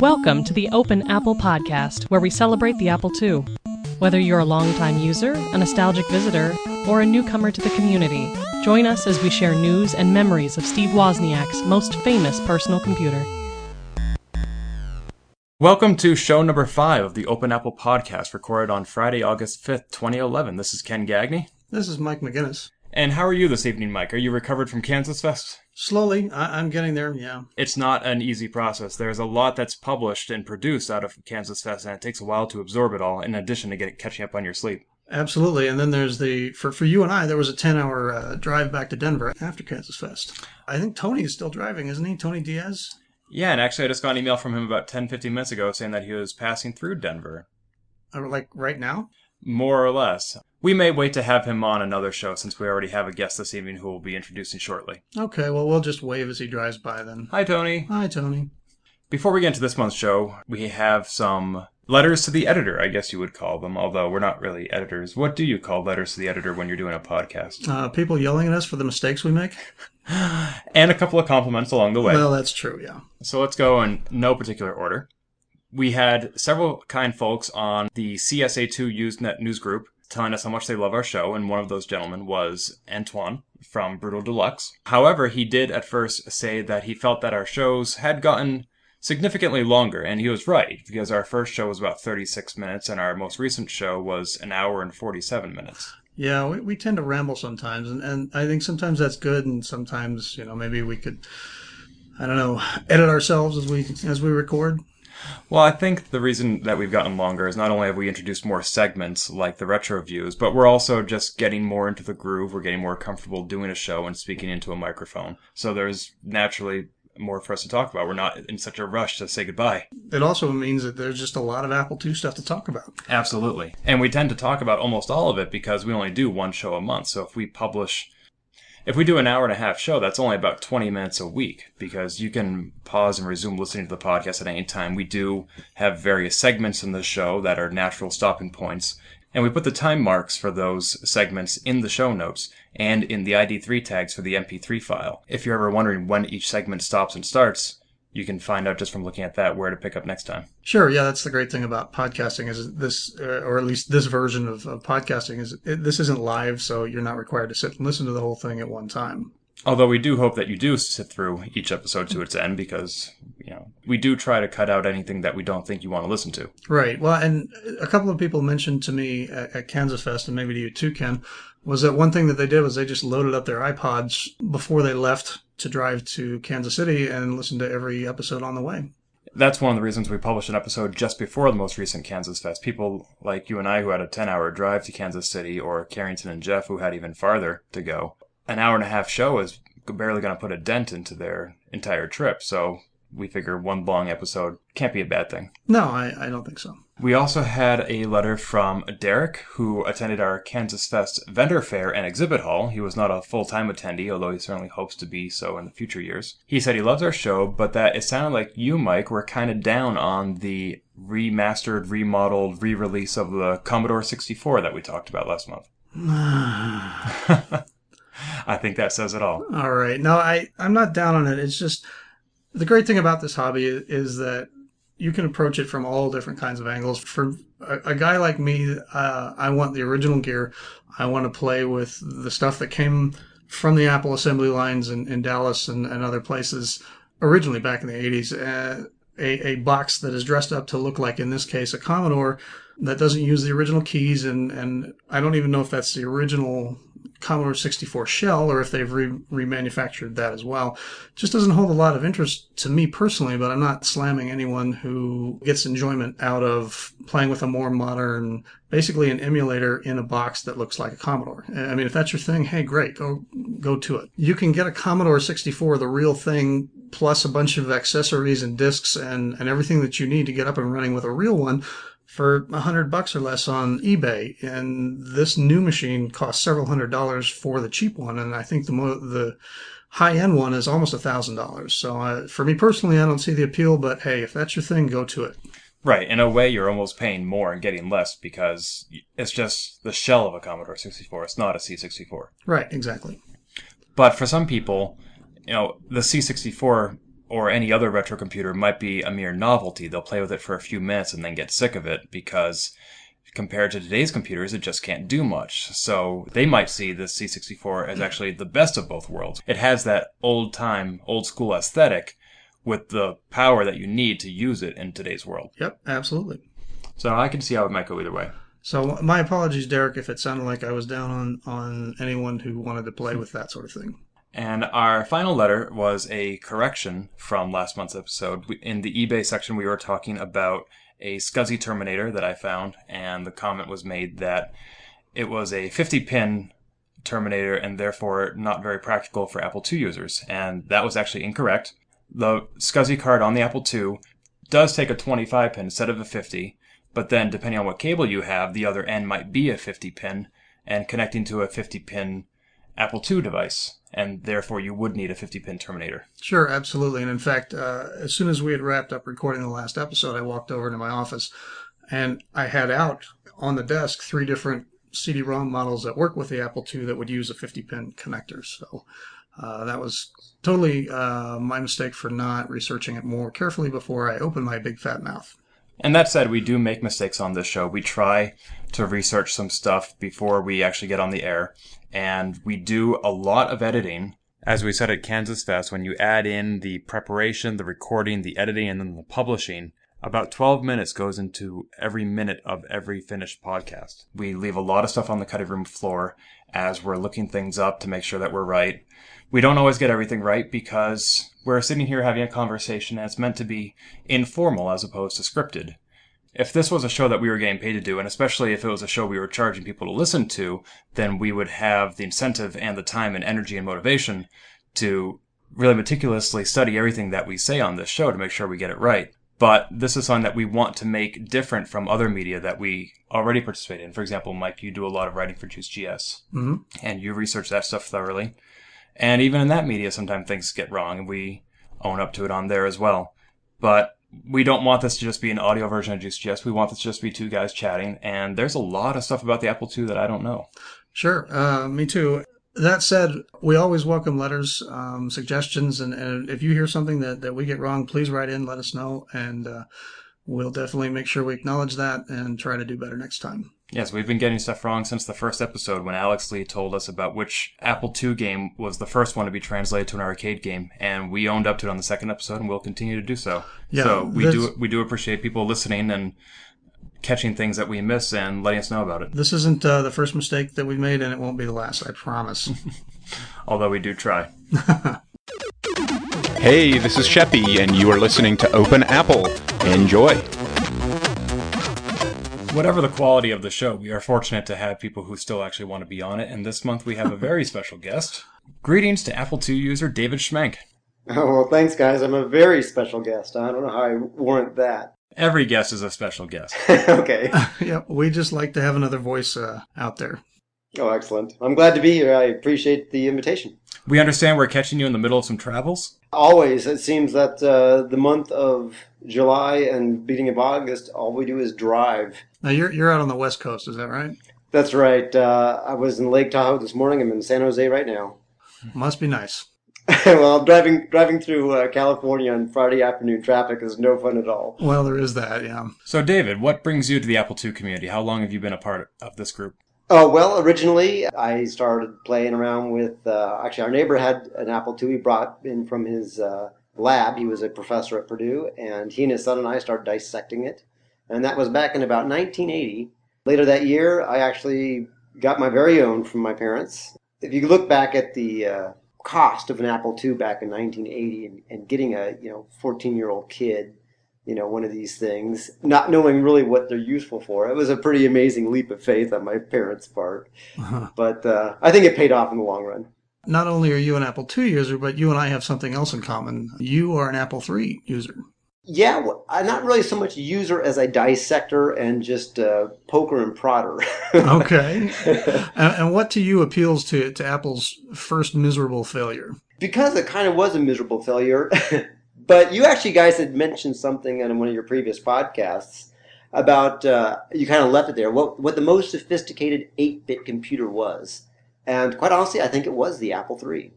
Welcome to the Open Apple Podcast, where we celebrate the Apple II. Whether you're a longtime user, a nostalgic visitor, or a newcomer to the community, join us as we share news and memories of Steve Wozniak's most famous personal computer. Welcome to show number five of the Open Apple Podcast, recorded on Friday, August 5th, 2011. This is Ken Gagne. This is Mike Maginnis. And how are you this evening, Mike? Are you recovered from Kansas Fest? Slowly, I- I'm getting there. Yeah, It's not an easy process. There's a lot that's published and produced out of Kansas Fest, and it takes a while to absorb it all, in addition to getting catching up on your sleep. absolutely. And then there's the for for you and I, there was a 10 hour uh, drive back to Denver after Kansas Fest. I think Tony is still driving, isn't he? Tony Diaz. Yeah, and actually, I just got an email from him about 10, 15 minutes ago saying that he was passing through Denver. Uh, like right now. More or less. We may wait to have him on another show since we already have a guest this evening who we'll be introducing shortly. Okay, well we'll just wave as he drives by then. Hi, Tony. Hi, Tony. Before we get into this month's show, we have some letters to the editor, I guess you would call them, although we're not really editors. What do you call letters to the editor when you're doing a podcast? Uh, people yelling at us for the mistakes we make. And a couple of compliments along the way. Well, that's true. Yeah. So let's go in no particular order. We had several kind folks on the CSA2 Usenet news group telling us how much they love our show, and one of those gentlemen was Antoine from Brutal Deluxe. However, he did at first say that he felt that our shows had gotten significantly longer, and he was right, because our first show was about 36 minutes, and our most recent show was an hour and 47 minutes. Yeah, we, we tend to ramble sometimes, and, and I think sometimes that's good, and sometimes you know maybe we could, I don't know, edit ourselves as we as we record. Well, I think the reason that we've gotten longer is not only have we introduced more segments like the retro views, but we're also just getting more into the groove. We're getting more comfortable doing a show and speaking into a microphone. So there's naturally more for us to talk about. We're not in such a rush to say goodbye. It also means that there's just a lot of Apple II stuff to talk about. Absolutely. And we tend to talk about almost all of it because we only do one show a month. So if we publish if we do an hour and a half show, that's only about 20 minutes a week because you can pause and resume listening to the podcast at any time. We do have various segments in the show that are natural stopping points, and we put the time marks for those segments in the show notes and in the ID3 tags for the MP3 file. If you're ever wondering when each segment stops and starts, you can find out just from looking at that where to pick up next time. Sure, yeah, that's the great thing about podcasting is this, uh, or at least this version of, of podcasting is it, this isn't live, so you're not required to sit and listen to the whole thing at one time. Although we do hope that you do sit through each episode to its end because, you know, we do try to cut out anything that we don't think you want to listen to. Right. Well, and a couple of people mentioned to me at, at Kansas Fest, and maybe to you too, Ken, was that one thing that they did was they just loaded up their iPods before they left to drive to Kansas City and listen to every episode on the way. That's one of the reasons we published an episode just before the most recent Kansas Fest. People like you and I who had a 10 hour drive to Kansas City, or Carrington and Jeff who had even farther to go, an hour and a half show is barely going to put a dent into their entire trip. So we figure one long episode can't be a bad thing. No, I, I don't think so. We also had a letter from Derek, who attended our Kansas Fest vendor fair and exhibit hall. He was not a full time attendee, although he certainly hopes to be so in the future years. He said he loves our show, but that it sounded like you, Mike, were kind of down on the remastered, remodeled, re release of the Commodore 64 that we talked about last month. I think that says it all. All right. No, I, I'm not down on it. It's just the great thing about this hobby is, that you can approach it from all different kinds of angles. For a, a guy like me, uh, I want the original gear. I want to play with the stuff that came from the Apple assembly lines in, in Dallas and, and other places originally back in the 80s. Uh, a, a box that is dressed up to look like, in this case, a Commodore that doesn't use the original keys. And, and I don't even know if that's the original Commodore 64 shell or if they've re- remanufactured that as well. Just doesn't hold a lot of interest to me personally, but I'm not slamming anyone who gets enjoyment out of playing with a more modern, basically an emulator in a box that looks like a Commodore. I mean, if that's your thing, hey, great, go, go to it. You can get a Commodore 64, the real thing, plus a bunch of accessories and discs and, and everything that you need to get up and running with a real one for a hundred bucks or less on eBay. And this new machine costs several hundred dollars for the cheap one. And I think the mo- the high end one is almost a thousand dollars. So uh, for me personally, I don't see the appeal. But hey, if that's your thing, go to it. Right. In a way, you're almost paying more and getting less because it's just the shell of a Commodore 64. It's not a C64. Right. Exactly. But for some people, you know, the C64 or any other retro computer might be a mere novelty. They'll play with it for a few minutes and then get sick of it because compared to today's computers, it just can't do much. So they might see the C64 as actually the best of both worlds. It has that old time, old school aesthetic with the power that you need to use it in today's world. Yep, absolutely. So I can see how it might go either way. So my apologies, Derek, if it sounded like I was down on, on anyone who wanted to play with that sort of thing. And our final letter was a correction from last month's episode. In the eBay section, we were talking about a SCSI Terminator that I found, and the comment was made that it was a 50 pin Terminator and therefore not very practical for Apple II users. And that was actually incorrect. The SCSI card on the Apple II does take a 25 pin instead of a 50, but then depending on what cable you have, the other end might be a 50 pin and connecting to a 50 pin Apple II device and therefore you would need a 50 pin terminator. Sure, absolutely. And in fact, uh, as soon as we had wrapped up recording the last episode, I walked over to my office and I had out on the desk three different CD ROM models that work with the Apple II that would use a 50 pin connector. So uh, that was totally uh, my mistake for not researching it more carefully before I opened my big fat mouth. And that said, we do make mistakes on this show. We try to research some stuff before we actually get on the air. And we do a lot of editing. As we said at Kansas Fest, when you add in the preparation, the recording, the editing, and then the publishing, about 12 minutes goes into every minute of every finished podcast. We leave a lot of stuff on the cutting room floor as we're looking things up to make sure that we're right. We don't always get everything right because we're sitting here having a conversation and it's meant to be informal as opposed to scripted. If this was a show that we were getting paid to do, and especially if it was a show we were charging people to listen to, then we would have the incentive and the time and energy and motivation to really meticulously study everything that we say on this show to make sure we get it right. But this is something that we want to make different from other media that we already participate in. For example, Mike, you do a lot of writing for Juiced.GS, mm-hmm. and you research that stuff thoroughly. And even in that media, sometimes things get wrong, and we own up to it on there as well. But we don't want this to just be an audio version of Juiced.GS. We want this to just be two guys chatting. And there's a lot of stuff about the Apple II that I don't know. Sure. Uh, me too. That said, we always welcome letters, um, suggestions, and, and, if you hear something that, that we get wrong, please write in, let us know, and uh, we'll definitely make sure we acknowledge that and try to do better next time. Yes, we've been getting stuff wrong since the first episode when Alex Lee told us about which Apple II game was the first one to be translated to an arcade game, and we owned up to it on the second episode, and we'll continue to do so. Yeah, so we do we do appreciate people listening and catching things that we miss and letting us know about it. This isn't uh, the first mistake that we've made, and it won't be the last. I promise. Although we do try. hey, this is Sheppy, and you are listening to Open Apple. Enjoy whatever the quality of the show, we are fortunate to have people who still actually want to be on it. And this month we have a very special guest. Greetings to Apple II user David Schmenk. Oh, well, thanks, guys. I'm a very special guest. I don't know how I warrant that. Every guest is a special guest. okay. yeah, we just like to have another voice uh, out there. Oh, excellent. I'm glad to be here. I appreciate the invitation. We understand we're catching you in the middle of some travels. Always. It seems that uh, the month of July and beginning of August, all we do is drive. Now, you're, you're out on the West Coast, is that right? That's right. Uh, I was in Lake Tahoe this morning. I'm in San Jose right now. Must be nice. well, driving driving through uh, California on Friday afternoon traffic is no fun at all. Well, there is that, yeah. So, David, what brings you to the Apple II community? How long have you been a part of this group? Oh, well, originally I started playing around with, uh, actually, our neighbor had an Apple II he brought in from his uh, lab. He was a professor at Purdue, and he and his son and I started dissecting it. And that was back in about 1980. Later that year, I actually got my very own from my parents. If you look back at the uh, cost of an Apple II back in 1980 and, and getting a you know 14 year old kid you know, one of these things, not knowing really what they're useful for. It was a pretty amazing leap of faith on my parents' part. Uh-huh. But uh, I think it paid off in the long run. Not only are you an Apple II user, but you and I have something else in common. You are an Apple III user. Yeah, well, I'm not really so much user as a dissector and just uh, poker and prodder. okay. and, and what to you appeals to, to Apple's first miserable failure? Because it kind of was a miserable failure. But you actually guys had mentioned something in one of your previous podcasts about uh, you kind of left it there. What what the most sophisticated eight bit computer was, and quite honestly, I think it was the Apple III.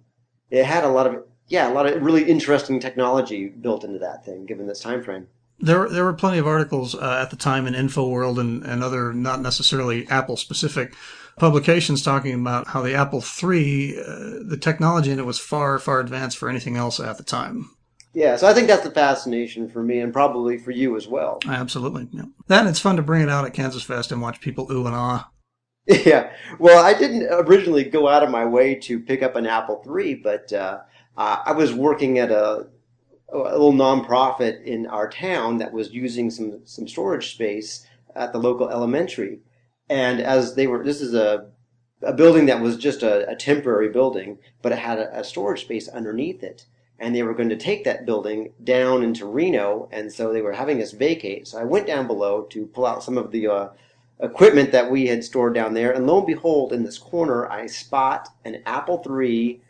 It had a lot of yeah, a lot of really interesting technology built into that thing, given this time frame. There, there were plenty of articles uh, at the time in InfoWorld and, and other not necessarily Apple specific publications talking about how the Apple III, uh, the technology in it was far, far advanced for anything else at the time. Yeah, so I think that's the fascination for me and probably for you as well. Absolutely. Yeah. That it's fun to bring it out at Kansas Fest and watch people ooh and ah. Yeah. Well, I didn't originally go out of my way to pick up an Apple III, but uh, uh, I was working at a, a little nonprofit in our town that was using some, some storage space at the local elementary. And as they were, this is a, a building that was just a, a temporary building, but it had a, a storage space underneath it and they were going to take that building down into Reno, and so they were having us vacate. So I went down below to pull out some of the uh, equipment that we had stored down there, and lo and behold, in this corner, I spot an Apple III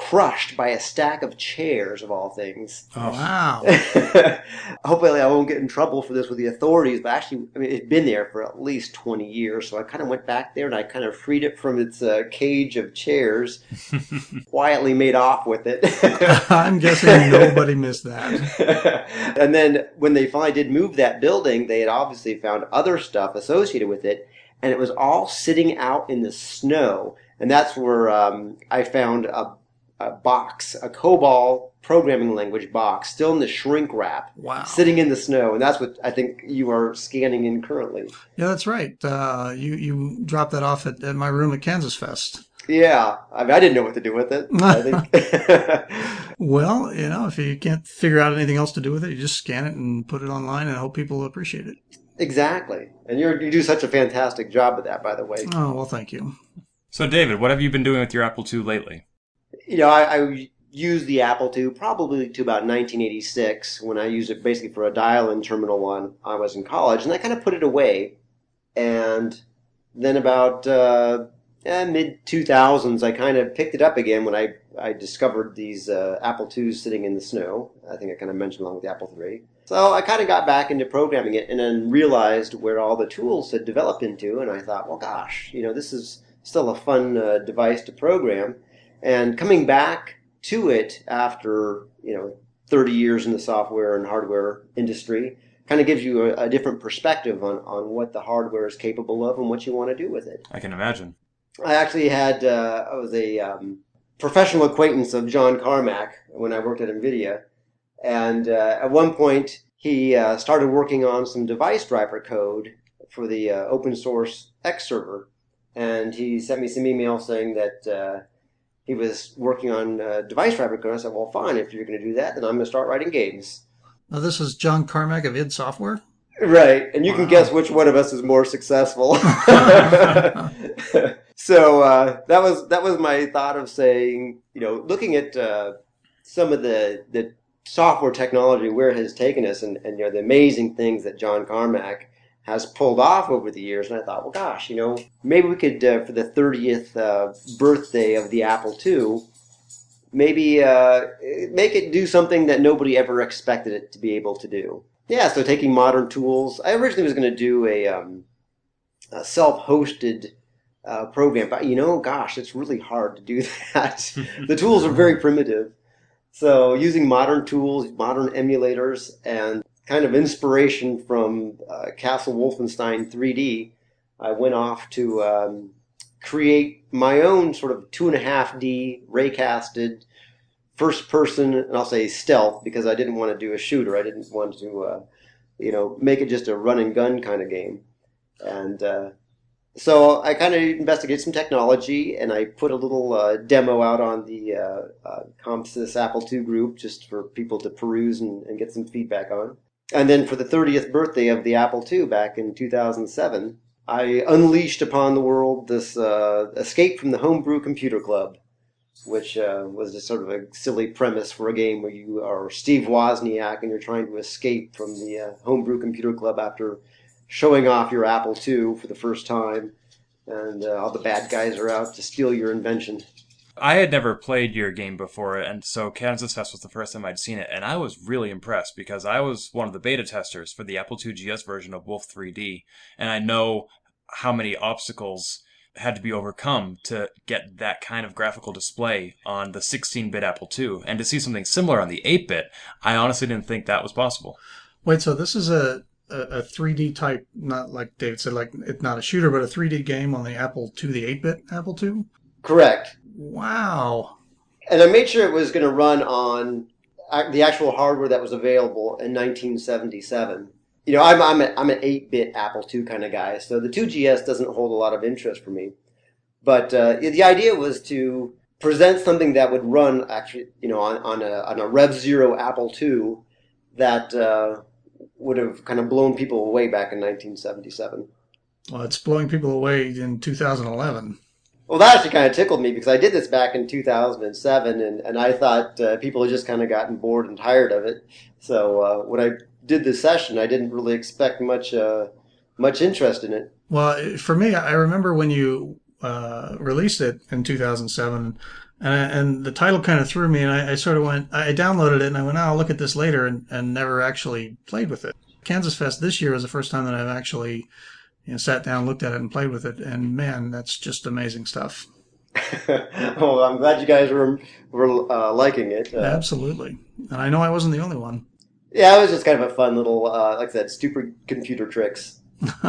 crushed by a stack of chairs of all things. Oh, wow. Hopefully, I won't get in trouble for this with the authorities, but actually, I mean, it's been there for at least 20 years. So I kind of went back there and I kind of freed it from its uh, cage of chairs, quietly made off with it. I'm guessing nobody missed that. and then when they finally did move that building, they had obviously found other stuff associated with it, and it was all sitting out in the snow. And that's where um, I found a a box, a COBOL programming language box, still in the shrink wrap, Wow. sitting in the snow, and that's what I think you are scanning in currently. Yeah, that's right. Uh, you you dropped that off at, at my room at Kansas Fest. Yeah, I mean, I didn't know what to do with it. I think. Well, you know, if you can't figure out anything else to do with it, you just scan it and put it online and hope people appreciate it. exactly, and you're, you do such a fantastic job of that, by the way. Oh, well, thank you. So, David, what have you been doing with your Apple II lately? You know, I, I used the Apple II probably to about 1986 when I used it basically for a dial-in terminal when I was in college, and I kind of put it away. And then about uh, eh, mid 2000s, I kind of picked it up again when I, I discovered these uh, Apple IIs sitting in the snow. I think I kind of mentioned along with the Apple III. So I kind of got back into programming it and then realized where all the tools had developed into, and I thought, well, gosh, you know, this is still a fun uh, device to program. And coming back to it after, you know, 30 years in the software and hardware industry kind of gives you a, a different perspective on, on what the hardware is capable of and what you want to do with it. I can imagine. I actually had, uh, I was a um, professional acquaintance of John Carmack when I worked at NVIDIA. And uh, at one point, he uh, started working on some device driver code for the uh, open source X server. And he sent me some email saying that uh, he was working on uh, device driver code. I said, well, fine, if you're going to do that, then I'm going to start writing games. Now, this is John Carmack of id Software. Right, and you Wow. can guess which one of us is more successful. so uh, that was that was my thought of saying, you know, looking at uh, some of the the software technology where it has taken us, and, and you know the amazing things that John Carmack has pulled off over the years. And I thought, well, gosh, you know, maybe we could uh, for the 30th uh, birthday of the Apple II. Maybe uh, make it do something that nobody ever expected it to be able to do. Yeah, so taking modern tools. I originally was going to do a, um, a self-hosted uh, program, but you know, gosh, it's really hard to do that. the tools are very primitive. So using modern tools, modern emulators, and kind of inspiration from uh, Castle Wolfenstein 3D, I went off to um, create my own sort of two and a half D raycasted first person, and I'll say stealth because I didn't want to do a shooter. I didn't want to, uh, you know, make it just a run and gun kind of game. And uh, so I kind of investigated some technology, and I put a little uh, demo out on the uh, uh, CompSys Apple II group just for people to peruse and, and get some feedback on. And then for the 30th birthday of the Apple II back in 2007, I unleashed upon the world this uh, Escape from the Homebrew Computer Club, which uh, was just sort of a silly premise for a game where you are Steve Wozniak and you're trying to escape from the uh, Homebrew Computer Club after showing off your Apple II for the first time, and uh, all the bad guys are out to steal your invention. I had never played your game before, and so Kansas Fest was the first time I'd seen it, and I was really impressed because I was one of the beta testers for the Apple II GS version of Wolf 3D, and I know how many obstacles had to be overcome to get that kind of graphical display on the 16-bit Apple II, and to see something similar on the 8-bit, I honestly didn't think that was possible. Wait, so this is a, a, a 3D type, not like David said, like it's not a shooter, but a 3D game on the Apple II, the 8-bit Apple II? Correct. Wow. And I made sure it was going to run on the actual hardware that was available in 1977. You know, I'm I'm, a, I'm an 8-bit Apple II kind of guy, so the 2GS doesn't hold a lot of interest for me. But uh, the idea was to present something that would run actually, you know, on, on a on a Rev Zero Apple II that uh, would have kind of blown people away back in 1977. Well, it's blowing people away in 2011. Well, that actually kind of tickled me because I did this back in 2007, and, and I thought uh, people had just kind of gotten bored and tired of it. So uh, when I did this session, I didn't really expect much uh, much interest in it. Well, for me, I remember when you uh, released it in 2007, and, and the title kind of threw me, and I, I sort of went, I downloaded it, and I went, oh, I'll look at this later, and, and never actually played with it. Kansas Fest this year was the first time that I've actually you know, sat down, looked at it, and played with it, and man, that's just amazing stuff. well, I'm glad you guys were were uh, liking it. Uh, Absolutely. And I know I wasn't the only one. yeah, it was just kind of a fun little, uh, like I said, stupid computer tricks.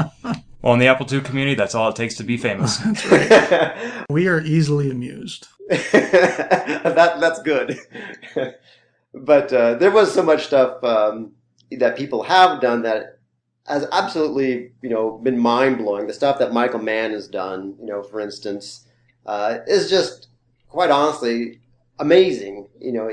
Well, in the Apple II community, that's all it takes to be famous. We are easily amused. that that's good. but uh, there was so much stuff um, that people have done that has absolutely, you know, been mind blowing. The stuff that Michael Mahon has done, you know, for instance, uh, is just quite honestly amazing. You know,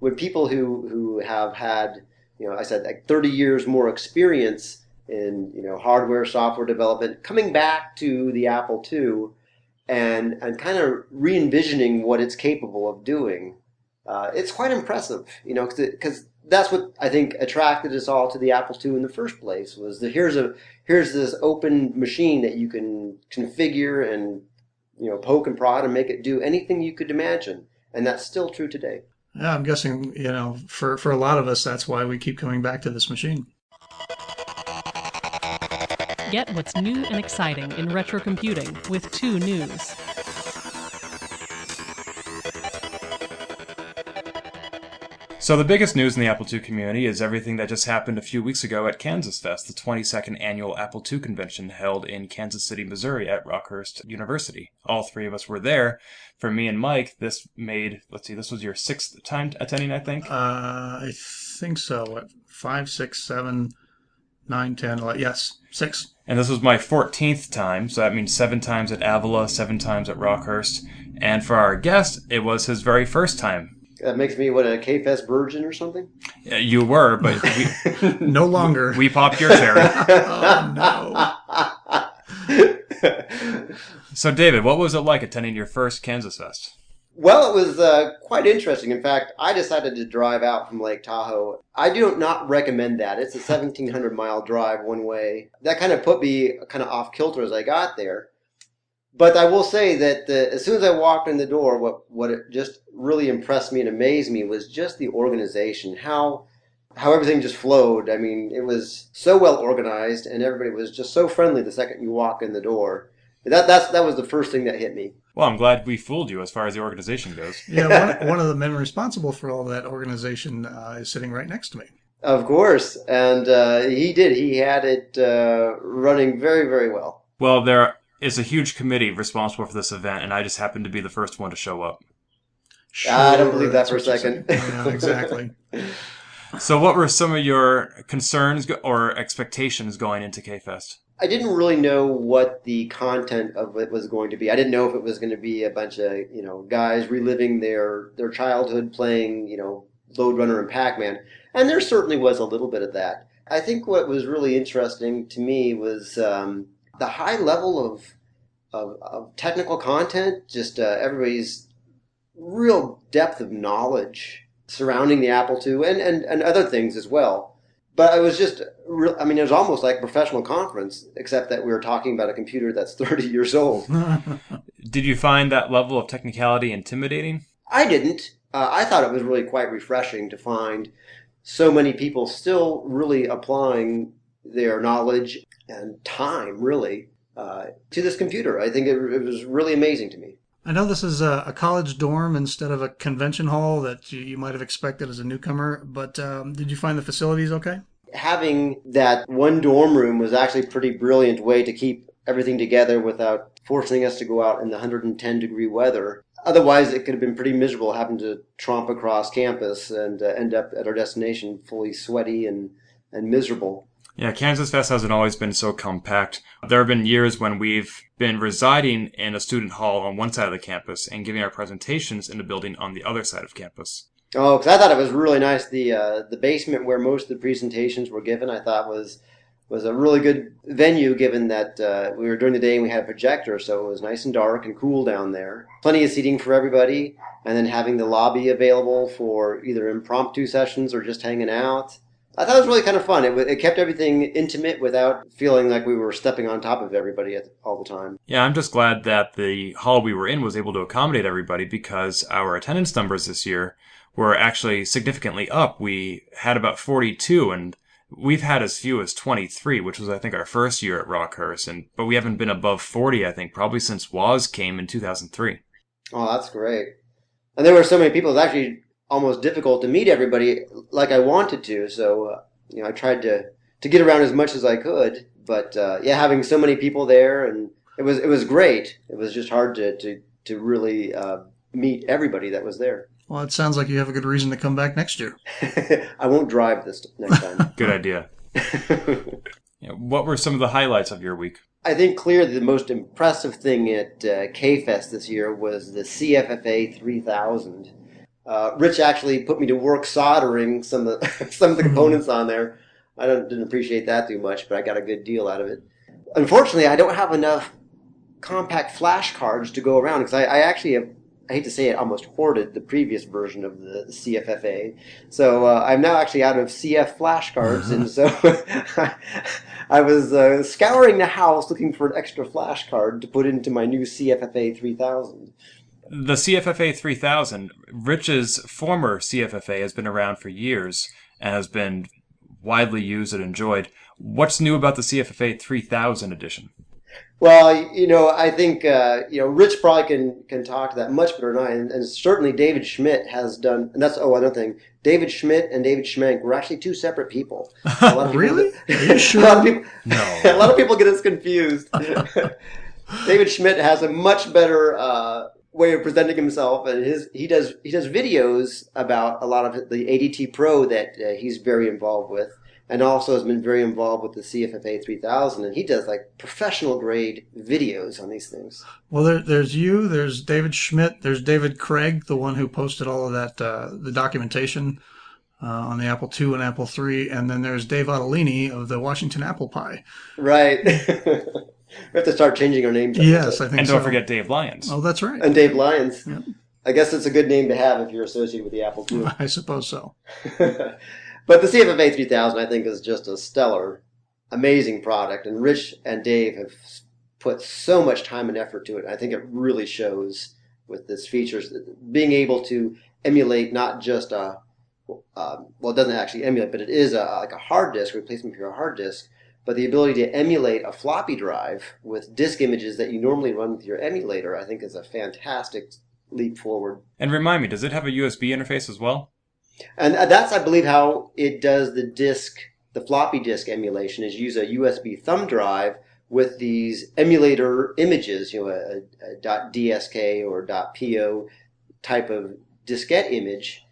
with people who who have had, you know, I said like 30 years more experience in, you know, hardware, software development, coming back to the Apple II and and kind of re-envisioning what it's capable of doing. Uh, it's quite impressive, you know, because that's what I think attracted us all to the Apple II in the first place. Was that here's a here's this open machine that you can configure and you know poke and prod and make it do anything you could imagine, and that's still true today. Yeah, I'm guessing, you know, for, for a lot of us, that's why we keep coming back to this machine. Get what's new and exciting in retro computing with 2 News. So the biggest news in the Apple II community is everything that just happened a few weeks ago at Kansas Fest, the 22nd annual Apple II convention held in Kansas City, Missouri at Rockhurst University. All three of us were there. For me and Mike, this made, let's see, this was your sixth time attending, I think. Uh, I think so. What, five, six, seven, nine, ten, eleven? Yes, six. And this was my 14th time, so that means seven times at Avila, seven times at Rockhurst. And for our guest, it was his very first time. That makes me what a KFS virgin or something. Uh, You were, but we, No longer. we popped your cherry. oh, no. So, David, what was it like attending your first Kansas Fest? Well, it was uh, quite interesting. In fact, I decided to drive out from Lake Tahoe. I do not recommend that. It's a 1,700 mile drive one way. That kind of put me kind of off kilter as I got there. But I will say that uh, as soon as I walked in the door, what what it just really impressed me and amazed me was just the organization. How how everything just flowed. I mean, it was so well organized, and everybody was just so friendly the second you walk in the door. That that's that was the first thing that hit me. Well, I'm glad we fooled you as far as the organization goes. Yeah, one, one of the men responsible for all that organization uh, is sitting right next to me. Of course, and uh, he did. He had it uh, running very, very well. Well, there is a huge committee responsible for this event, and I just happened to be the first one to show up. I don't believe that for a second. Yeah, exactly. So, what were some of your concerns or expectations going into K-Fest? I didn't really know what the content of it was going to be. I didn't know if it was going to be a bunch of you know guys reliving their their childhood playing you know Lode Runner and Pac Man, and there certainly was a little bit of that. I think what was really interesting to me was um, the high level of of, of technical content. Just uh, everybody's real depth of knowledge surrounding the Apple II and, and, and other things as well. But it was just, real, I mean, it was almost like a professional conference, except that we were talking about a computer that's 30 years old. Did you find that level of technicality intimidating? I didn't. Uh, I thought it was really quite refreshing to find so many people still really applying their knowledge and time, really, uh, to this computer. I think it, it was really amazing to me. I know this is a, a college dorm instead of a convention hall that you, you might have expected as a newcomer, but um, did you find the facilities okay? Having that one dorm room was actually a pretty brilliant way to keep everything together without forcing us to go out in the 110 degree weather. Otherwise, it could have been pretty miserable having to tromp across campus and uh, end up at our destination fully sweaty and, and miserable. Yeah, Kansas Fest hasn't always been so compact. There have been years when we've been residing in a student hall on one side of the campus and giving our presentations in a building on the other side of campus. Oh, because I thought it was really nice. The uh, the basement where most of the presentations were given, I thought was was a really good venue. Given that uh, we were during the day and we had a projector, so it was nice and dark and cool down there. Plenty of seating for everybody, and then having the lobby available for either impromptu sessions or just hanging out. I thought it was really kind of fun. It, it kept everything intimate without feeling like we were stepping on top of everybody at, all the time. Yeah, I'm just glad that the hall we were in was able to accommodate everybody because our attendance numbers this year were actually significantly up. We had about 42 and we've had as few as 23, which was I think our first year at Rockhurst and but we haven't been above 40 I think probably since Woz came in 2003. Oh, that's great. And there were so many people. It was actually almost difficult to meet everybody like I wanted to. So, uh, you know, I tried to, to get around as much as I could. But uh, yeah, having so many people there and it was it was great. It was just hard to to to really uh, meet everybody that was there. Well, it sounds like you have a good reason to come back next year. I won't drive this next time. Good idea. yeah, what were some of the highlights of your week? I think clearly the most impressive thing at uh, K-Fest this year was the CFFA 3000. Uh, Rich actually put me to work soldering some of the, some of the components on there. I didn't appreciate that too much, but I got a good deal out of it. Unfortunately, I don't have enough compact flash cards to go around because I, I actually have I hate to say it, almost hoarded the previous version of the CFFA. So uh, I'm now actually out of CF flashcards, and so I was uh, scouring the house looking for an extra flashcard to put into my new CFFA 3000. The CFFA 3000, Rich's former CFFA, has been around for years and has been widely used and enjoyed. What's new about the CFFA 3000 edition? Well, you know, I think uh, you know Rich probably can can talk to that much better than I, and, and, certainly David Schmidt has done. And that's oh another thing. David Schmidt and David Schmenk were actually two separate people. really? Are you sure? a lot of people, no. a lot of people get us confused. David Schmidt has a much better uh, way of presenting himself, and his he does he does videos about a lot of the ADT Pro that uh, he's very involved with and also has been very involved with the CFFA 3000. And he does like professional grade videos on these things. Well, there, there's you, there's David Schmidt, there's David Craig, the one who posted all of that, uh, the documentation uh, on the Apple II and Apple III. And then there's Dave Ottalini of the Washington Apple Pi. Right. we have to start changing our names. Yes, I think And don't forget Dave Lyons. Oh, that's right. And Dave Lyons. Yep. I guess it's a good name to have if you're associated with the Apple II. I suppose so. But the CFFA 3000, I think, is just a stellar, amazing product. And Rich and Dave have put so much time and effort to it. I think it really shows with this features, being able to emulate not just a, um, well, it doesn't actually emulate, but it is a, like a hard disk replacement for a hard disk. But the ability to emulate a floppy drive with disk images that you normally run with your emulator, I think, is a fantastic leap forward. And remind me, does it have a USB interface as well? And uh, that's, I believe, how it does the disk, the floppy disk emulation is use a USB thumb drive with these emulator images, you know, a, a .dsk or .po type of diskette image,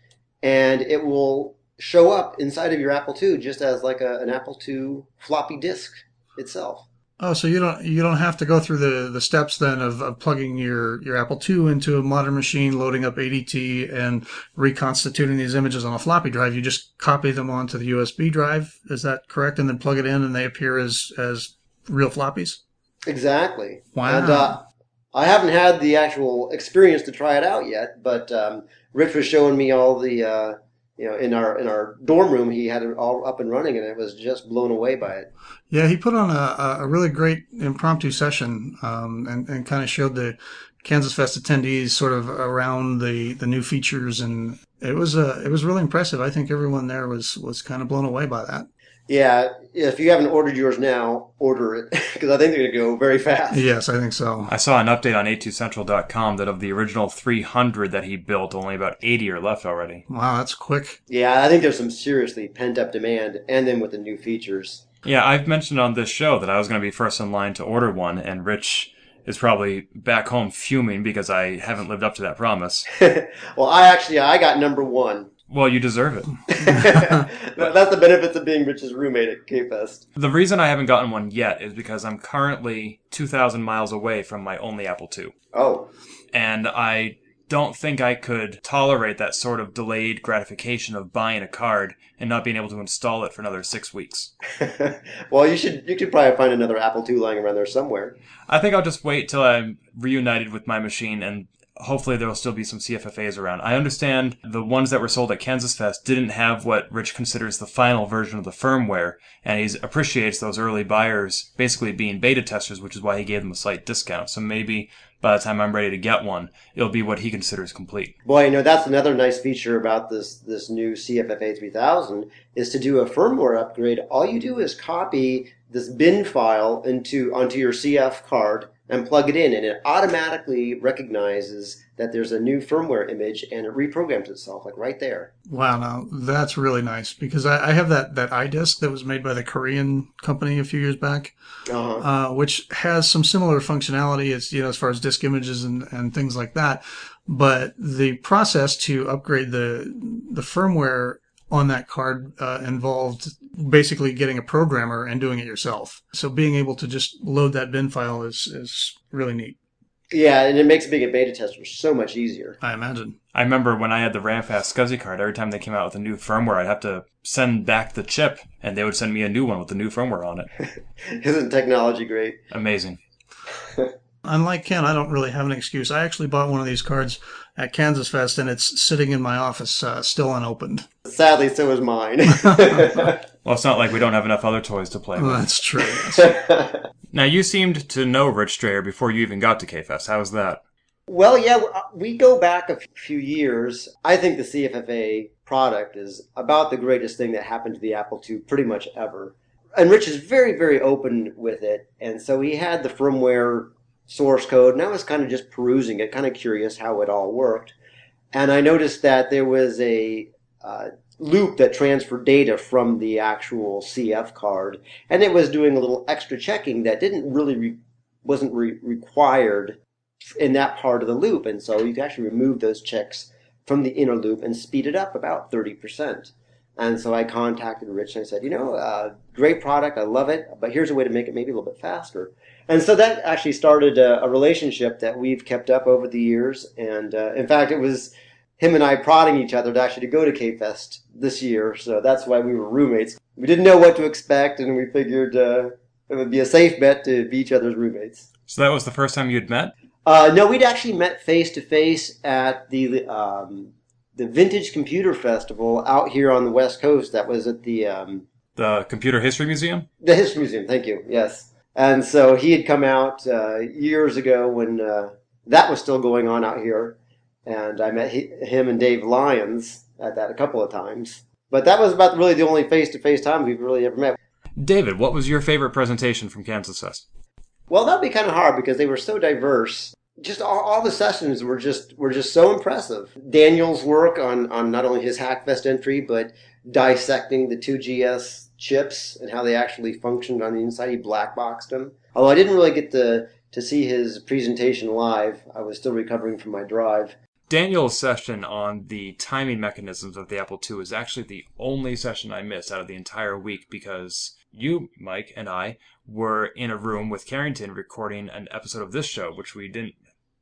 and it will show up inside of your Apple II just as like a, an Apple II floppy disk itself. Oh, so you don't you don't have to go through the, the steps then of, of plugging your, your Apple II into a modern machine, loading up ADT, and reconstituting these images on a floppy drive. You just copy them onto the USB drive. Is that correct? And then plug it in, and they appear as as real floppies. Exactly. Wow. And uh, I haven't had the actual experience to try it out yet, but um, Rich was showing me all the. Uh, you know, in our in our dorm room, he had it all up and running, and it was just blown away by it. Yeah, he put on a, a really great impromptu session um, and, and kind of showed the Kansas Fest attendees sort of around the, the new features and it was uh, it was really impressive. I think everyone there was was kind of blown away by that. Yeah, if you haven't ordered yours now, order it because I think they're going to go very fast. Yes, I think so. I saw an update on a2central.com that of the original 300 that he built, only about 80 are left already. Wow, that's quick. Yeah, I think there's some seriously pent up demand, and then with the new features. Yeah, I've mentioned on this show that I was going to be first in line to order one, and Rich is probably back home fuming because I haven't lived up to that promise. well, I actually I got number one. Well, you deserve it. That's the benefits of being Rich's roommate at K-Fest. The reason I haven't gotten one yet is because I'm currently 2,000 miles away from my only Apple II. Oh, And I don't think I could tolerate that sort of delayed gratification of buying a card and not being able to install it for another six weeks. well, you should you could probably find another Apple II lying around there somewhere. I think I'll just wait till I'm reunited with my machine and hopefully there will still be some CFFAs around. I understand the ones that were sold at Kansas Fest didn't have what Rich considers the final version of the firmware, and he appreciates those early buyers basically being beta testers, which is why he gave them a slight discount. So maybe by the time I'm ready to get one, it'll be what he considers complete. Boy, you know that's another nice feature about this this new CFFA 3000 is to do a firmware upgrade. All you do is copy this bin file into onto your CF card and plug it in, and it automatically recognizes that there's a new firmware image and it reprograms itself like right there. Wow, now that's really nice because I, I have that that iDisk that was made by the Korean company a few years back, Uh-huh. uh, which has some similar functionality as you know as far as disk images and, and things like that. But the process to upgrade the the firmware on that card uh, involved basically getting a programmer and doing it yourself. So being able to just load that bin file is is really neat. Yeah, and it makes being a beta tester so much easier. I imagine. I remember when I had the Ramfast SCSI card, every time they came out with a new firmware, I'd have to send back the chip, and they would send me a new one with the new firmware on it. Isn't technology great? Amazing. Unlike Ken, I don't really have an excuse. I actually bought one of these cards at Kansas Fest, and it's sitting in my office, uh, still unopened. Sadly, so is mine. Well, it's not like we don't have enough other toys to play Well, with. that's true. yes. Now, you seemed to know Rich Dreher before you even got to K-Fest. How was that? Well, yeah, uh, we go back a few years. I think the CFFA product is about the greatest thing that happened to the Apple II pretty much ever. And Rich is very, very open with it. And so he had the firmware source code, and I was kind of just perusing it, kind of curious how it all worked. And I noticed that there was a uh, loop that transferred data from the actual CF card, and it was doing a little extra checking that didn't really re- wasn't re- required in that part of the loop. And so you can actually remove those checks from the inner loop and speed it up about 30%. And so I contacted Rich and I said, you know, uh, great product. I love it, but here's a way to make it maybe a little bit faster. And so that actually started a, a relationship that we've kept up over the years. And uh, in fact, it was him and I prodding each other to actually to go to K-Fest this year. So that's why we were roommates. We didn't know what to expect, and we figured uh, it would be a safe bet to be each other's roommates. So that was the first time you'd met? Uh, no, we'd actually met face to face at the um, the Vintage Computer Festival out here on the West Coast. That was at the um, The Computer History Museum? the History Museum. Thank you. Yes, and so he had come out uh, years ago when uh, that was still going on out here, and I met he, him and Dave Lyons at that a couple of times. But that was about really the only face to face time we've really ever met. David, what was your favorite presentation from Kansas Fest? Well, that'd be kind of hard because they were so diverse. Just all, all the sessions were just were just so impressive. Daniel's work on on not only his Hackfest entry, but dissecting the two GS chips and how they actually functioned on the inside. He black boxed them. Although I didn't really get to to see his presentation live, I was still recovering from my drive. Daniel's session on the timing mechanisms of the Apple II is actually the only session I missed out of the entire week because you, Mike, and I were in a room with Carrington recording an episode of this show, which we didn't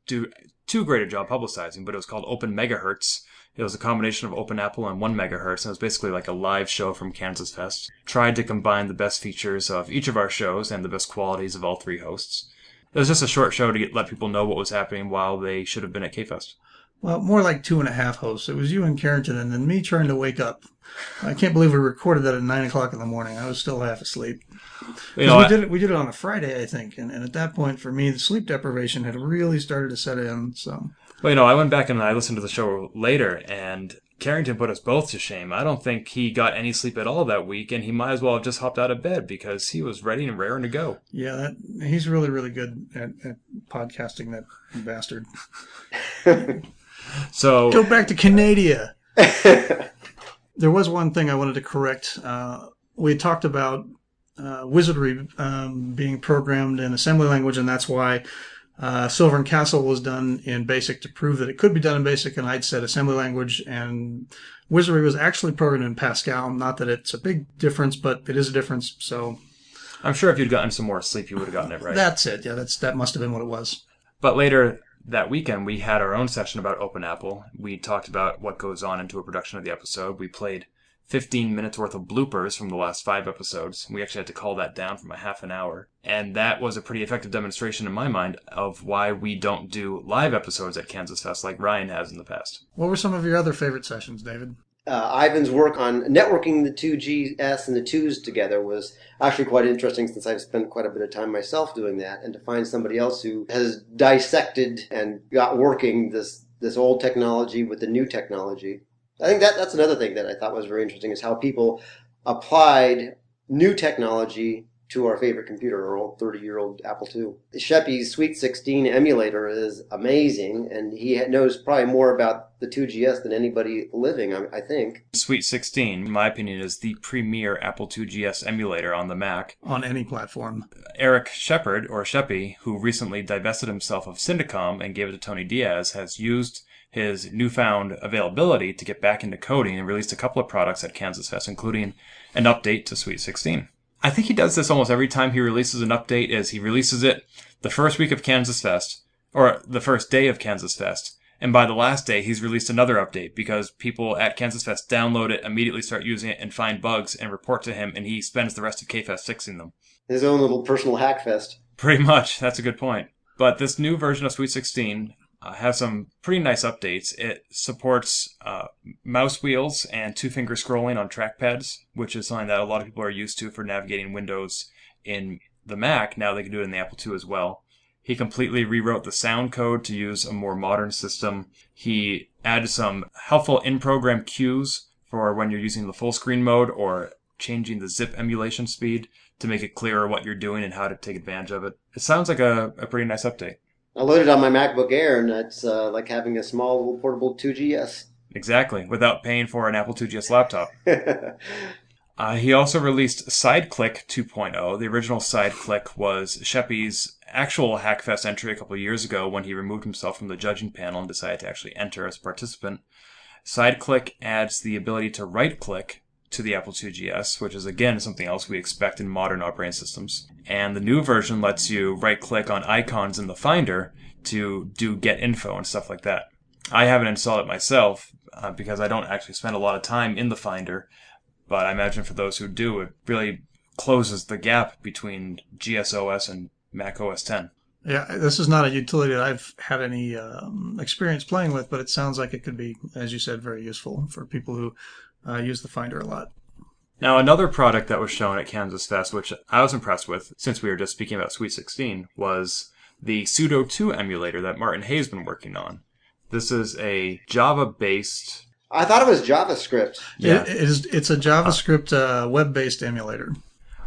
do too great a job publicizing, but it was called Open Megahertz. It was a combination of Open Apple and 1 megahertz, and it was basically like a live show from Kansas Fest. Tried to combine the best features of each of our shows and the best qualities of all three hosts. It was just a short show to get, let people know what was happening while they should have been at K-Fest. Well, more like two and a half hosts. It was you and Carrington, and then me trying to wake up. I can't believe we recorded that at nine o'clock in the morning. I was still half asleep. You know, we did it. We did it on a Friday, I think, and, and at that point, for me, the sleep deprivation had really started to set in. So Well, you know, I went back and I listened to the show later, and Carrington put us both to shame. I don't think he got any sleep at all that week, and he might as well have just hopped out of bed because he was ready and raring to go. Yeah, that, he's really, really good at, at podcasting, that bastard. So Go back to Canada. there was one thing I wanted to correct. Uh, we talked about uh, wizardry um, being programmed in assembly language, and that's why uh, Silver and Castle was done in BASIC to prove that it could be done in BASIC, and I'd said assembly language, and wizardry was actually programmed in Pascal. Not that it's a big difference, but it is a difference. So I'm sure if you'd gotten some more sleep, you would have gotten it right. that's it. Yeah, that's that must have been what it was. But later that weekend, we had our own session about Open Apple. We talked about what goes on into a production of the episode. We played 15 minutes worth of bloopers from the last five episodes. We actually had to call that down from a half an hour. And that was a pretty effective demonstration in my mind of why we don't do live episodes at Kansas Fest like Ryan has in the past. What were some of your other favorite sessions, David? uh, Ivan's work on networking the two GS and the twos together was actually quite interesting since I've spent quite a bit of time myself doing that, and to find somebody else who has dissected and got working this this old technology with the new technology. I think that that's another thing that I thought was very interesting is how people applied new technology to our favorite computer, our old 30 year old Apple II. Sheppy's Sweet 16 emulator is amazing, and he knows probably more about the 2GS than anybody living, I, I think. Sweet 16, in my opinion, is the premier Apple II GS emulator on the Mac. On any platform. Eric Shepherd, or Sheppy, who recently divested himself of Syndicomm and gave it to Tony Diaz, has used his newfound availability to get back into coding and released a couple of products at Kansas Fest, including an update to Sweet 16. I think he does this almost every time he releases an update is he releases it the first week of Kansas Fest or the first day of Kansas Fest. And by the last day, he's released another update because people at Kansas Fest download it, immediately start using it and find bugs and report to him and he spends the rest of K-Fest fixing them. His own little personal hack fest. Pretty much. That's a good point. But this new version of Sweet 16 uh, has some pretty nice updates. It supports uh, mouse wheels and two finger scrolling on trackpads, which is something that a lot of people are used to for navigating Windows in the Mac. Now they can do it in the Apple II as well. He completely rewrote the sound code to use a more modern system. He added some helpful in program cues for when you're using the full screen mode or changing the zip emulation speed to make it clearer what you're doing and how to take advantage of it. It sounds like a, a pretty nice update. I loaded on my MacBook Air, and that's uh, like having a small little portable 2GS. Exactly, without paying for an Apple 2GS laptop. Uh, he also released SideClick 2.0. The original SideClick was Sheppy's actual Hackfest entry a couple years ago when he removed himself from the judging panel and decided to actually enter as a participant. SideClick adds the ability to right click to the Apple IIgs, which is again something else we expect in modern operating systems. And the new version lets you right click on icons in the Finder to do get info and stuff like that. I haven't installed it myself uh, because I don't actually spend a lot of time in the Finder, but I imagine for those who do, it really closes the gap between GSOS and Mac OS 10. Yeah, this is not a utility that I've had any um, experience playing with, but it sounds like it could be, as you said, very useful for people who uh, use the Finder a lot. Now, another product that was shown at Kansas Fest, which I was impressed with, since we were just speaking about Sweet 16, was the Pseudo 2 emulator that Martin Hayes has been working on. This is a Java based. I thought it was JavaScript. Yeah. It, it is, it's a JavaScript uh, web based emulator.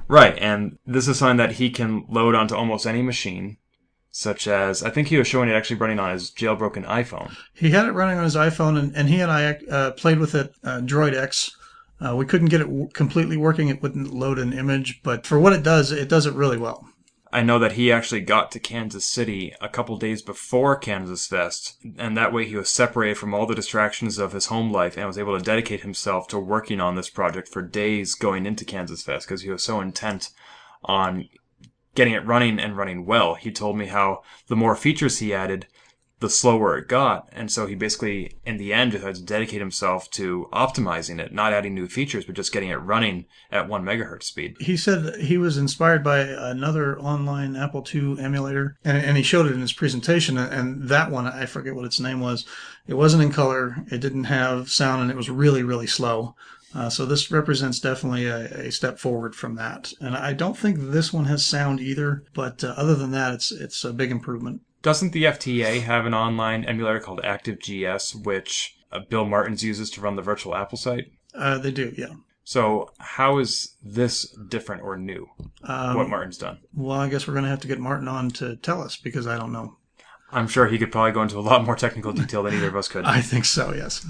Right, and this is something that he can load onto almost any machine, such as, I think he was showing it actually running on his jailbroken iPhone. He had it running on his iPhone, and, and he and I uh, played with it, uh, Droid X. Uh, we couldn't get it w- completely working. It wouldn't load an image, but for what it does, it does it really well. I know that he actually got to Kansas City a couple days before Kansas Fest, and that way he was separated from all the distractions of his home life and was able to dedicate himself to working on this project for days going into Kansas Fest because he was so intent on getting it running and running well. He told me how the more features he added, the slower it got. And so he basically, in the end, had to dedicate himself to optimizing it, not adding new features, but just getting it running at one megahertz speed. He said he was inspired by another online Apple II emulator, and, and he showed it in his presentation. And that one, I forget what its name was. It wasn't in color, it didn't have sound, and it was really, really slow. Uh, so this represents definitely a, a, step forward from that. And I don't think this one has sound either, but uh, other than that, it's it's a big improvement. Doesn't the FTA have an online emulator called ActiveGS, which uh, Bill Martens uses to run the virtual Apple site. Uh, they do, yeah. So how is this different or new? Um, what Martin's done? Well, I guess we're going to have to get Martin on to tell us because I don't know. I'm sure he could probably go into a lot more technical detail than either of us could. I think so, yes.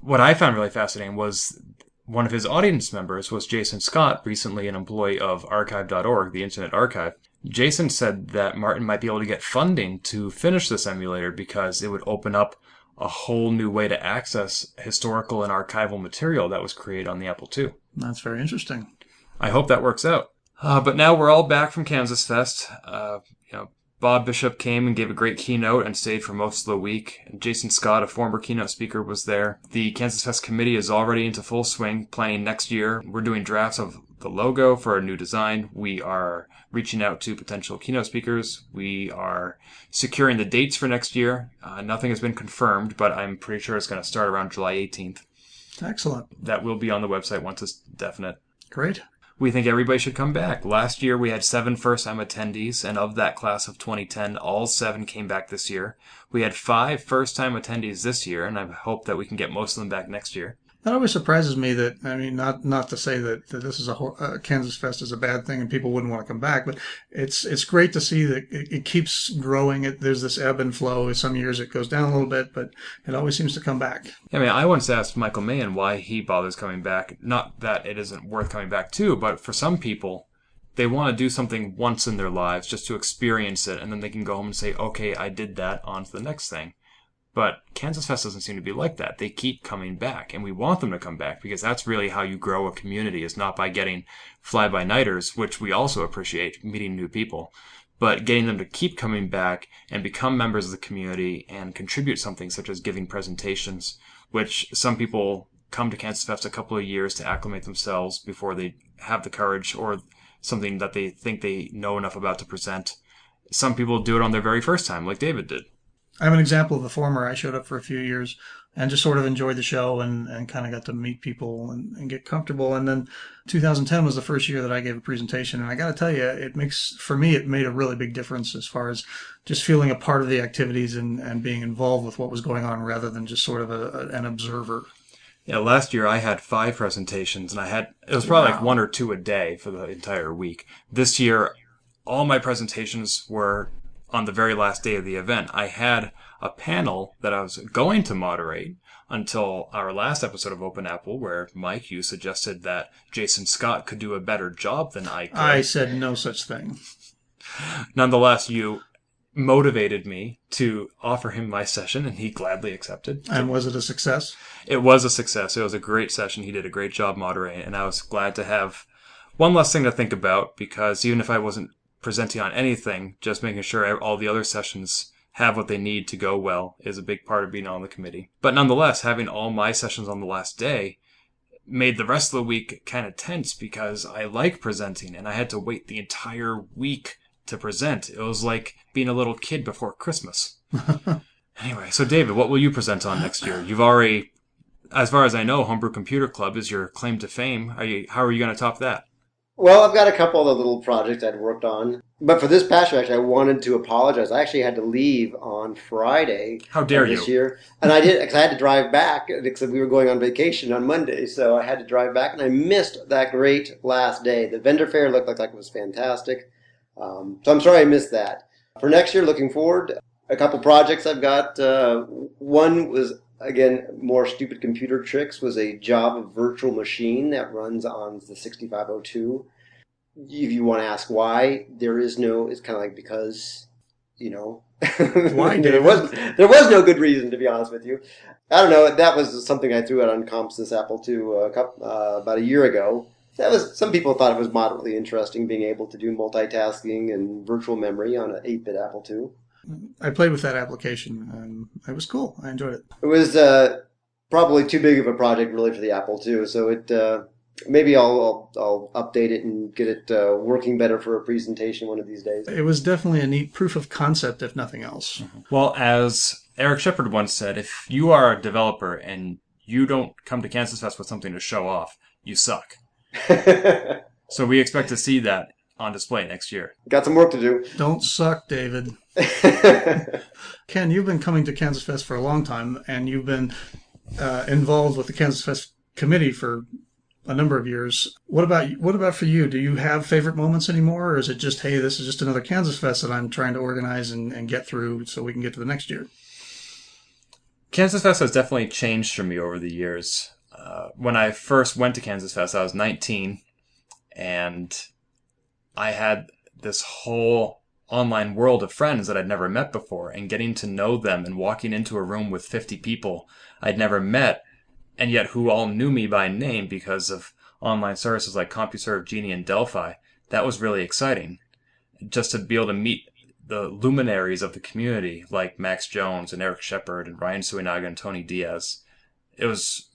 what I found really fascinating was one of his audience members was Jason Scott, recently an employee of archive.org, the Internet Archive. Jason said that Martin might be able to get funding to finish this emulator because it would open up a whole new way to access historical and archival material that was created on the Apple II. That's very interesting. I hope that works out. Uh, but now we're all back from Kansas Fest. Uh, you know, Bob Bishop came and gave a great keynote and stayed for most of the week. Jason Scott, a former keynote speaker, was there. The Kansas Fest committee is already into full swing, planning next year. We're doing drafts of the logo for our new design. We are reaching out to potential keynote speakers. We are securing the dates for next year. Uh, nothing has been confirmed, but I'm pretty sure it's going to start around July 18th. Excellent. That will be on the website once it's definite. Great. We think everybody should come back. Last year we had seven first time attendees, and of that class of 2010, all seven came back this year. We had five first time attendees this year, and I hope that we can get most of them back next year. That always surprises me that, I mean, not, not to say that, that this is a, ho- uh, Kansas Fest is a bad thing and people wouldn't want to come back, but it's, it's great to see that it, it keeps growing. It, there's this ebb and flow. Some years it goes down a little bit, but it always seems to come back. I mean, I once asked Michael Mahon why he bothers coming back. Not that it isn't worth coming back to, but for some people, they want to do something once in their lives just to experience it, and then they can go home and say, okay, I did that, on to the next thing. But Kansas Fest doesn't seem to be like that. They keep coming back, and we want them to come back because that's really how you grow a community is not by getting fly-by-nighters, which we also appreciate, meeting new people, but getting them to keep coming back and become members of the community and contribute something such as giving presentations, which some people come to Kansas Fest a couple of years to acclimate themselves before they have the courage or something that they think they know enough about to present. Some people do it on their very first time, like David did. I'm an example of the former. I showed up for a few years and just sort of enjoyed the show and, and kind of got to meet people and, and get comfortable. And then 2010 was the first year that I gave a presentation. And I got to tell you, it makes, for me, it made a really big difference as far as just feeling a part of the activities and, and being involved with what was going on rather than just sort of a, a, an observer. Yeah, last year I had five presentations and I had, it was probably like one or two a day for the entire week. This year, all my presentations were on the very last day of the event. I had a panel that I was going to moderate until our last episode of Open Apple, where Mike, you suggested that Jason Scott could do a better job than I could. I said no such thing. Nonetheless, you motivated me to offer him my session, and he gladly accepted. And was it a success? It was a success. It was a great session. He did a great job moderating, and I was glad to have one less thing to think about because even if I wasn't presenting on anything, just making sure all the other sessions have what they need to go well is a big part of being on the committee. But nonetheless, having all my sessions on the last day made the rest of the week kind of tense because I like presenting and I had to wait the entire week to present. It was like being a little kid before Christmas. anyway, so David, what will you present on next year? You've already, as far as I know, Homebrew Computer Club is your claim to fame. Are you, how are you going to top that? Well, I've got a couple of little projects I'd worked on. But for this past year, actually, I wanted to apologize. I actually had to leave on Friday. How dare this you. year. And I did, because I had to drive back, because we were going on vacation on Monday. So I had to drive back, and I missed that great last day. The vendor fair looked like, like it was fantastic. Um, so I'm sorry I missed that. For next year, looking forward, a couple projects I've got. Uh, one was again more stupid computer tricks was a Java virtual machine that runs on the 6502. If you want to ask why, there is no. It's kind of like because you know Why, there was there was no good reason to be honest with you. I don't know. That was something I threw out on comp.sys.apple2 a couple, uh, about a year ago. That was some people thought it was moderately interesting being able to do multitasking and virtual memory on an 8-bit Apple II. I played with that application and it was cool. I enjoyed it. It was uh, probably too big of a project really for the Apple too. so it uh, maybe I'll, I'll I'll update it and get it uh, working better for a presentation one of these days. It was definitely a neat proof of concept, if nothing else. Well, as Eric Shepherd once said, if you are a developer and you don't come to Kansas Fest with something to show off, you suck. So we expect to see that on display next year. Got some work to do. Don't suck, David. Ken, you've been coming to Kansas Fest for a long time, and you've been uh, involved with the Kansas Fest committee for a number of years. What about what about for you? Do you have favorite moments anymore, or is it just hey, this is just another Kansas Fest that I'm trying to organize and, and get through so we can get to the next year? Kansas Fest has definitely changed for me over the years. Uh, when I first went to Kansas Fest, I was 19, and I had this whole online world of friends that I'd never met before, and getting to know them and walking into a room with 50 people I'd never met, and yet who all knew me by name because of online services like CompuServe, Genie, and Delphi. That was really exciting. Just to be able to meet the luminaries of the community like Max Jones and Eric Shepherd and Ryan Suenaga and Tony Diaz. It was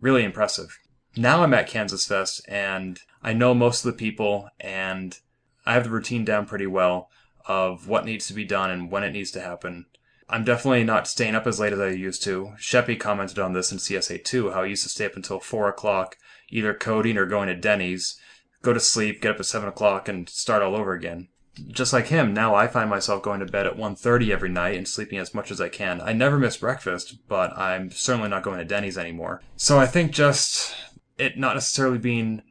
really impressive. Now I'm at Kansas Fest and I know most of the people and I have the routine down pretty well of what needs to be done and when it needs to happen. I'm definitely not staying up as late as I used to. Sheppy commented on this in CSA 2, how he used to stay up until 4 o'clock, either coding or going to Denny's, go to sleep, get up at 7 o'clock, and start all over again. Just like him, now I find myself going to bed at 1.30 every night and sleeping as much as I can. I never miss breakfast, but I'm certainly not going to Denny's anymore. So I think just it not necessarily being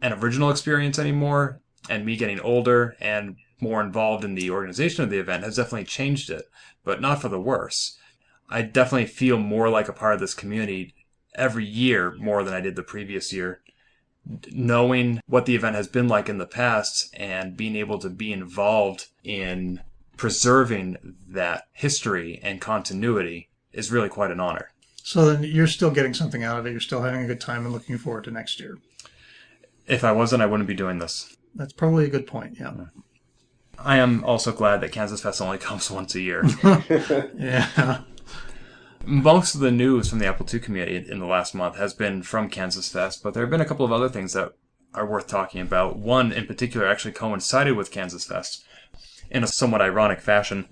an original experience anymore, and me getting older and more involved in the organization of the event has definitely changed it, but not for the worse. I definitely feel more like a part of this community every year more than I did the previous year. Knowing what the event has been like in the past and being able to be involved in preserving that history and continuity is really quite an honor. So then you're still getting something out of it. You're still having a good time and looking forward to next year. If I wasn't, I wouldn't be doing this. That's probably a good point. Yeah. I am also glad that Kansas Fest only comes once a year. Yeah. Most of the news from the Apple II community in the last month has been from Kansas Fest, but there have been a couple of other things that are worth talking about. One in particular actually coincided with Kansas Fest in a somewhat ironic fashion.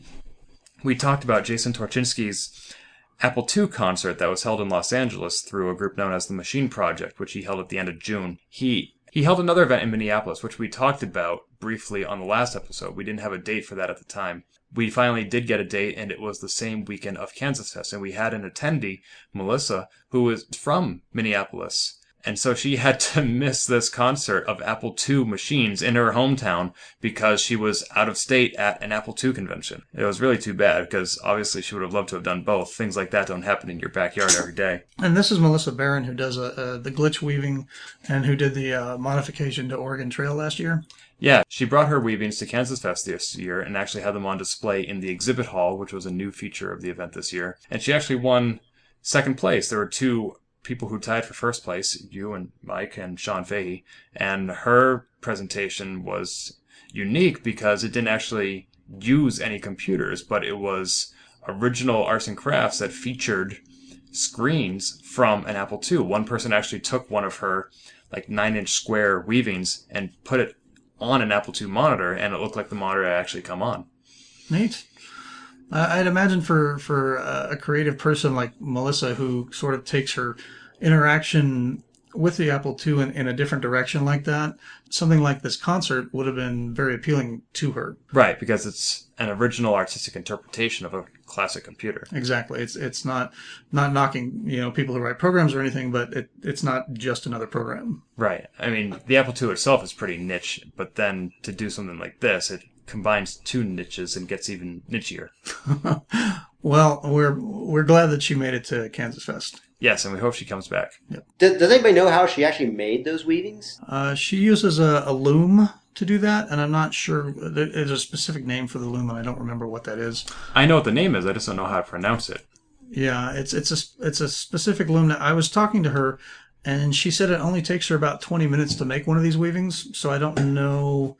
We talked about Jason Torchinsky's Apple II concert that was held in Los Angeles through a group known as the Machine Project, which he held at the end of June. He he held another event in Minneapolis, which we talked about briefly on the last episode. We didn't have a date for that at the time. We finally did get a date, and it was the same weekend of Kansas Fest. And we had an attendee, Melissa, who was from Minneapolis. And so she had to miss this concert of Apple II machines in her hometown because she was out of state at an Apple II convention. It was really too bad because obviously she would have loved to have done both. Things like that don't happen in your backyard every day. And this is Melissa Barron who does uh, uh, the glitch weaving and who did the uh, modification to Oregon Trail last year. Yeah, she brought her weavings to Kansas Fest this year and actually had them on display in the exhibit hall, which was a new feature of the event this year. And she actually won second place. There were two people who tied for first place, you and Mike and Sean Fahey, and her presentation was unique because it didn't actually use any computers, but it was original arts and crafts that featured screens from an Apple II. One person actually took one of her like nine inch square weavings and put it on an Apple II monitor, and it looked like the monitor had actually come on. Neat. I- I'd imagine for for uh, a creative person like Melissa, who sort of takes her interaction with the Apple II in, in a different direction like that, something like this concert would have been very appealing to her. Right, because it's an original artistic interpretation of a classic computer. Exactly. It's it's not not knocking you know people who write programs or anything, but it, it's not just another program. Right. I mean, the Apple II itself is pretty niche, but then to do something like this, it combines two niches and gets even nichier. Well, we're we're glad that she made it to Kansas Fest. Yes, and we hope she comes back. Does, does anybody know how she actually made those weavings? Uh, she uses a, a loom to do that, and I'm not sure. There's a specific name for the loom, and I don't remember what that is. I know what the name is, I just don't know how to pronounce it. Yeah, it's it's a it's a specific loom. That I was talking to her, and she said it only takes her about 20 minutes to make one of these weavings. So I don't know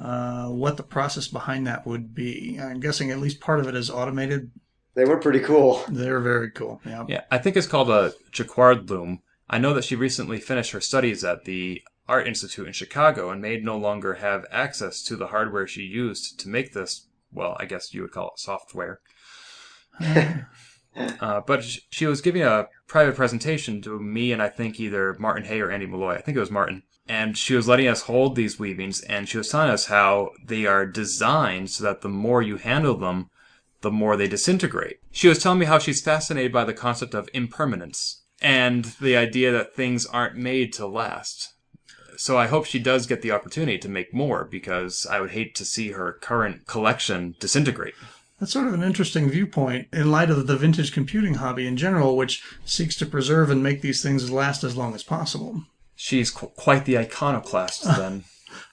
uh, what the process behind that would be. I'm guessing at least part of it is automated. They were pretty cool. They're very cool. Yeah. Yeah, I think it's called a jacquard loom. I know that she recently finished her studies at the Art Institute in Chicago and may no longer have access to the hardware she used to make this, well, I guess you would call it software. Uh, but she was giving a private presentation to me and I think either Martin Haye or Andy Malloy. I think it was Martin. And she was letting us hold these weavings and she was telling us how they are designed so that the more you handle them, the more they disintegrate. She was telling me how she's fascinated by the concept of impermanence and the idea that things aren't made to last. So I hope she does get the opportunity to make more because I would hate to see her current collection disintegrate. That's sort of an interesting viewpoint in light of the vintage computing hobby in general, which seeks to preserve and make these things last as long as possible. She's qu- quite the iconoclast then.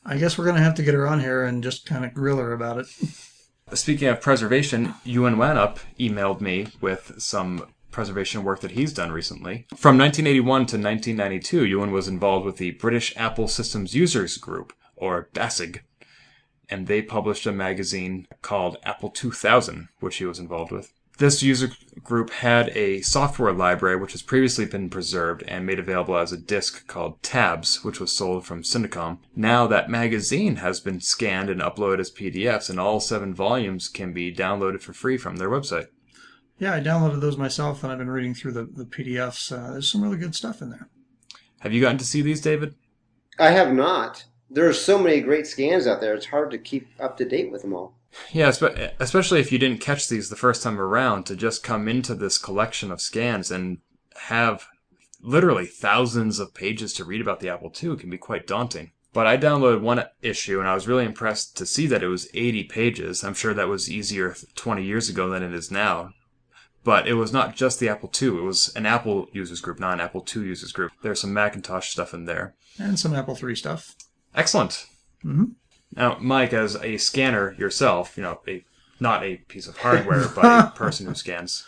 I guess we're going to have to get her on here and just kind of grill her about it. Speaking of preservation, Ewen Wannop emailed me with some preservation work that he's done recently. From 1981 to 1992, Ewen was involved with the British Apple Systems Users Group, or BASUG, and they published a magazine called Apple 2000, which he was involved with. This user group had a software library which has previously been preserved and made available as a disk called Tabs, which was sold from Syndicomm. Now that magazine has been scanned and uploaded as PDFs, and all seven volumes can be downloaded for free from their website. Yeah, I downloaded those myself and I've been reading through the, the PDFs. Uh, there's some really good stuff in there. Have you gotten to see these, David? I have not. There are so many great scans out there. It's hard to keep up to date with them all. Yeah, espe- especially if you didn't catch these the first time around, to just come into this collection of scans and have literally thousands of pages to read about the Apple II can be quite daunting. But I downloaded one issue and I was really impressed to see that it was 80 pages. I'm sure that was easier 20 years ago than it is now. But it was not just the Apple II. It was an Apple users group, not an Apple II users group. There's some Macintosh stuff in there. And some Apple III stuff. Excellent. Mhm. Now, Mike, as a scanner yourself, you know, a not a piece of hardware, but a person who scans,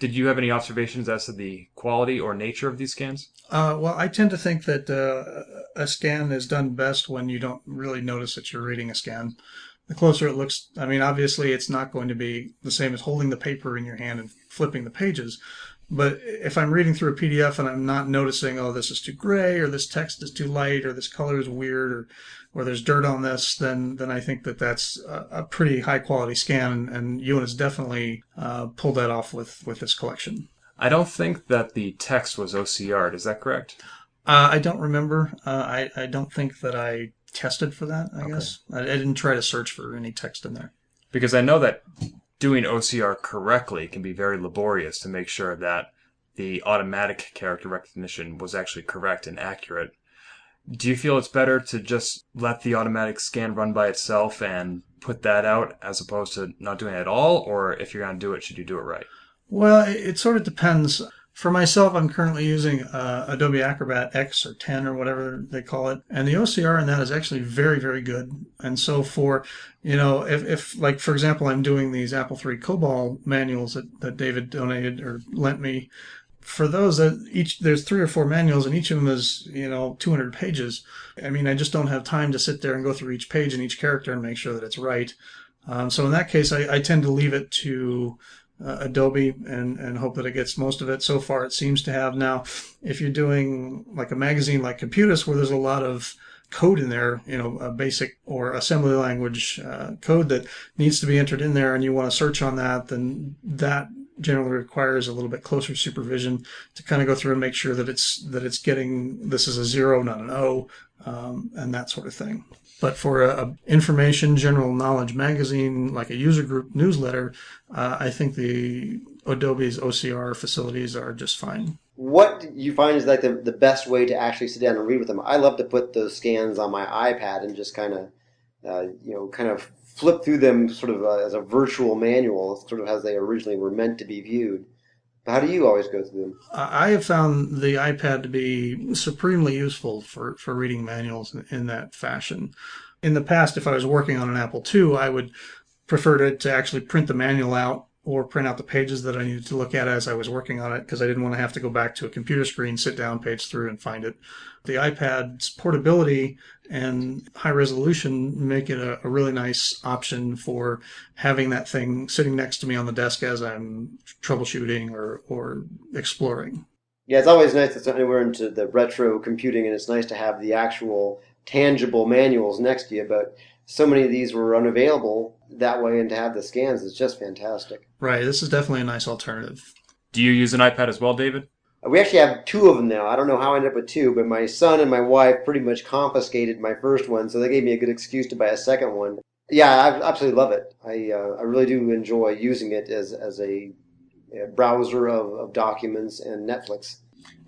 did you have any observations as to the quality or nature of these scans? Uh, well, I tend to think that uh, a scan is done best when you don't really notice that you're reading a scan. The closer it looks, I mean, obviously it's not going to be the same as holding the paper in your hand and flipping the pages. But if I'm reading through a PDF and I'm not noticing, oh, this is too gray, or this text is too light, or this color is weird, or or there's dirt on this, then then I think that that's a, a pretty high quality scan, and Ewen has definitely uh, pulled that off with with this collection. I don't think that the text was OCR'd. Is that correct? Uh, I don't remember. Uh, I I don't think that I tested for that. I guess I, I didn't try to search for any text in there. Because I know that doing OCR correctly can be very laborious to make sure that the automatic character recognition was actually correct and accurate. Do you feel it's better to just let the automatic scan run by itself and put that out as opposed to not doing it at all? Or if you're going to do it, should you do it right? Well, it, sort of depends. For myself, I'm currently using uh, Adobe Acrobat X or 10 or whatever they call it. And the OCR in that is actually very, very good. And so for, you know, if, if like, for example, I'm doing these Apple III COBOL manuals that, that David donated or lent me, for those that each there's three or four manuals and each of them is you know 200 pages. I mean i just don't have time to sit there and go through each page and each character and make sure that it's right. Um, so in that case I, I tend to leave it to uh, adobe and and hope that it gets most of it. So far it seems to have. Now if you're doing like a magazine like computus where there's a lot of code in there, you know, a basic or assembly language uh, code that needs to be entered in there, and you want to search on that, then that generally requires a little bit closer supervision to kind of go through and make sure that it's that it's getting this is a zero, not an O, um, and that sort of thing. But for a, a, information general knowledge magazine like a user group newsletter, uh, I think the Adobe's OCR facilities are just fine. What you find is like the, the best way to actually sit down and read with them? I love to put those scans on my iPad and just kind of, uh, you know, kind of flip through them sort of uh, as a virtual manual, sort of as they originally were meant to be viewed. How do you always go through them? I have found the iPad to be supremely useful for, for reading manuals in, in that fashion. In the past, if I was working on an Apple II, I would prefer to, to actually print the manual out or print out the pages that I needed to look at as I was working on it because I didn't want to have to go back to a computer screen, sit down, page through, and find it. The iPad's portability and high resolution make it a, a, really nice option for having that thing sitting next to me on the desk as I'm troubleshooting or, or exploring. Yeah, it's always nice that we're into the retro computing, and it's nice to have the actual tangible manuals next to you. But so many of these were unavailable that way, and to have the scans is just fantastic. Right, this is definitely a nice alternative. Do you use an iPad as well, David? We actually have two of them now. I don't know how I ended up with two, but my son and my wife pretty much confiscated my first one, so they gave me a good excuse to buy a second one. Yeah, I absolutely love it. I uh, I really do enjoy using it as as a, a browser of, of documents and Netflix.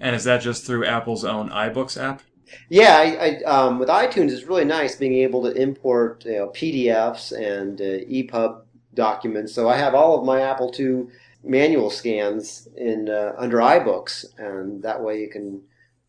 And is that just through Apple's own iBooks app? Yeah, I, I, um, with iTunes, it's really nice being able to import you know, PDFs and uh, EPUB documents. So I have all of my Apple II manual scans in uh, under iBooks, and that way you can,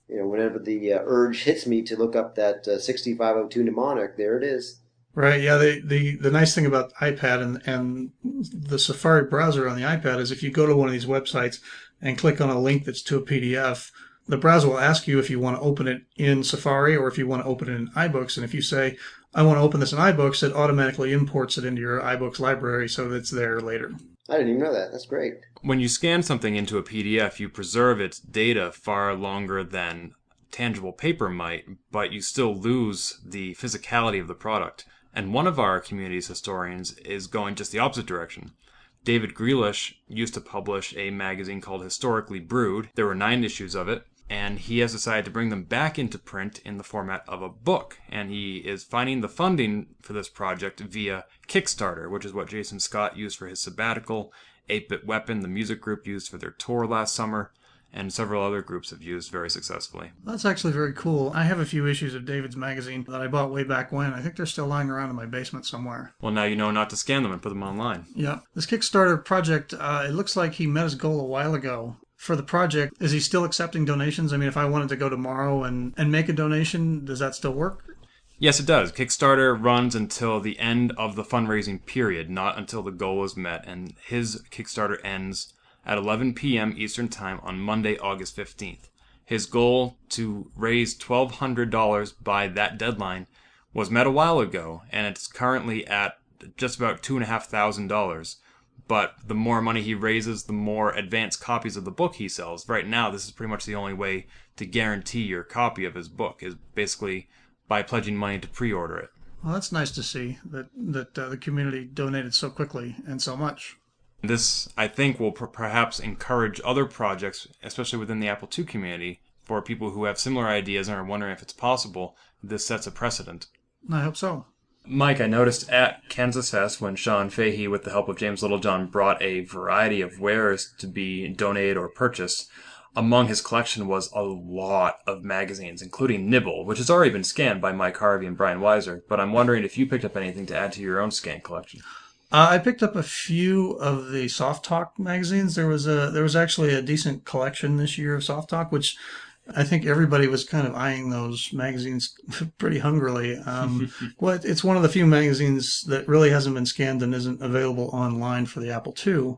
you know, whenever the uh, urge hits me to look up that uh, 6502 mnemonic, there it is. Right. Yeah. The, the, the nice thing about iPad and, and the Safari browser on the iPad is if you go to one of these websites and click on a link that's to a PDF, the browser will ask you if you want to open it in Safari or if you want to open it in iBooks. And if you say, I want to open this in iBooks, it automatically imports it into your iBooks library so that it's there later. I didn't even know that. That's great. When you scan something into a PDF, you preserve its data far longer than tangible paper might, but you still lose the physicality of the product. And one of our community's historians is going just the opposite direction. David Greelish used to publish a magazine called Historically Brewed. There were nine issues of it, and he has decided to bring them back into print in the format of a book. And he is finding the funding for this project via Kickstarter, which is what Jason Scott used for his sabbatical, 8 Bit Weapon, the music group, used for their tour last summer and several other groups have used very successfully. That's actually very cool. I have a few issues of David's magazine that I bought way back when. I think they're still lying around in my basement somewhere. Well, now you know not to scan them and put them online. Yeah. This Kickstarter project, uh, it looks like he met his goal a while ago. For the project, is he still accepting donations? I mean, if I wanted to go tomorrow and, and make a donation, does that still work? Yes, it does. Kickstarter runs until the end of the fundraising period, not until the goal is met. And his Kickstarter ends at 11 p.m. Eastern Time on Monday, August 15th. His goal to raise $1,200 by that deadline was met a while ago, and it's currently at just about $2,500. But the more money he raises, the more advanced copies of the book he sells. Right now, this is pretty much the only way to guarantee your copy of his book, is basically by pledging money to pre order it. Well, that's nice to see that, that uh, the community donated so quickly and so much. This, I think, will perhaps encourage other projects, especially within the Apple II community, for people who have similar ideas and are wondering if it's possible. This sets a precedent. I hope so. Mike, I noticed at Kansas Fest when Sean Fahey, with the help of James Littlejohn, brought a variety of wares to be donated or purchased. Among his collection was a lot of magazines, including Nibble, which has already been scanned by Mike Harvey and Brian Wiser. But I'm wondering if you picked up anything to add to your own scan collection. Uh, I picked up a few of the Softalk magazines. There was a there was actually a decent collection this year of Softalk, which I think everybody was kind of eyeing those magazines pretty hungrily. Um, well, it's one of the few magazines that really hasn't been scanned and isn't available online for the Apple II.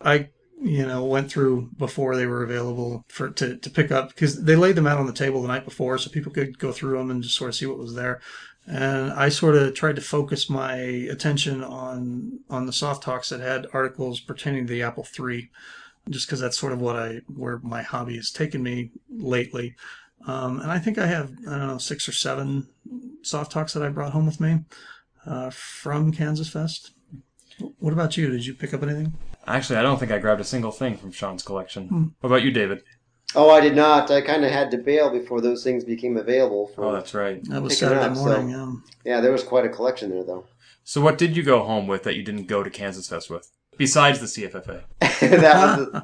I you know went through before they were available for to, to pick up because they laid them out on the table the night before so people could go through them and just sort of see what was there and I sort of tried to focus my attention on on the Softalks that had articles pertaining to the Apple III, just because that's sort of what I where my hobby has taken me lately. Um, and I think I have I don't know six or seven Softalks that I brought home with me uh, from Kansas Fest. What about you? Did you pick up anything? Actually, I don't think I grabbed a single thing from Sean's collection. Hmm. What about you, David? Oh, I did not. I kind of had to bail before those things became available. For oh, that's right. That was Saturday up, morning. So, yeah. yeah, there was quite a collection there, though. So, what did you go home with that you didn't go to Kansas Fest with, besides the CFFA? that was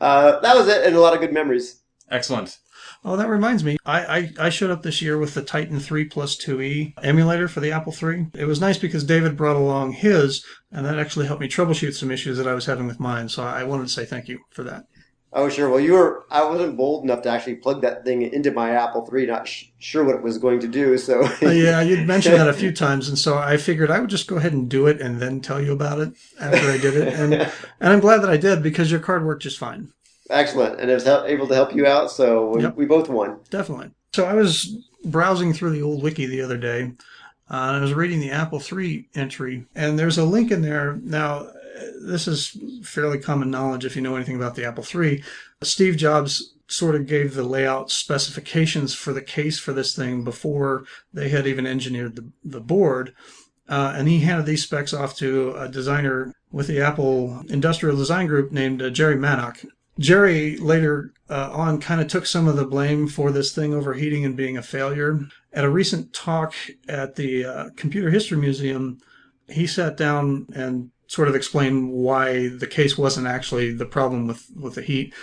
uh, that was it, and a lot of good memories. Excellent. Oh, that reminds me. I, I, I, showed up this year with the Titan 3 Plus 2E emulator for the Apple III. It was nice because David brought along his, and that actually helped me troubleshoot some issues that I was having with mine. So I wanted to say thank you for that. Oh, sure. Well, you were. I wasn't bold enough to actually plug that thing into my Apple III. Not sh- sure what it was going to do. So yeah, you'd mentioned that a few times, and so I figured I would just go ahead and do it, and then tell you about it after I did it. And and I'm glad that I did because your card worked just fine. Excellent, and it was able to help you out. So we, yep. we both won. Definitely. So I was browsing through the old wiki the other day. Uh, and I was reading the Apple III entry, and there's a link in there. Now, this is fairly common knowledge if you know anything about the Apple III. Steve Jobs sort of gave the layout specifications for the case for this thing before they had even engineered the, the board. Uh, and he handed these specs off to a designer with the Apple Industrial Design Group named uh, Jerry Manock. Jerry later uh, on kind of took some of the blame for this thing overheating and being a failure. At a recent talk at the uh, Computer History Museum, he sat down and sort of explain why the case wasn't actually the problem with, with the heat.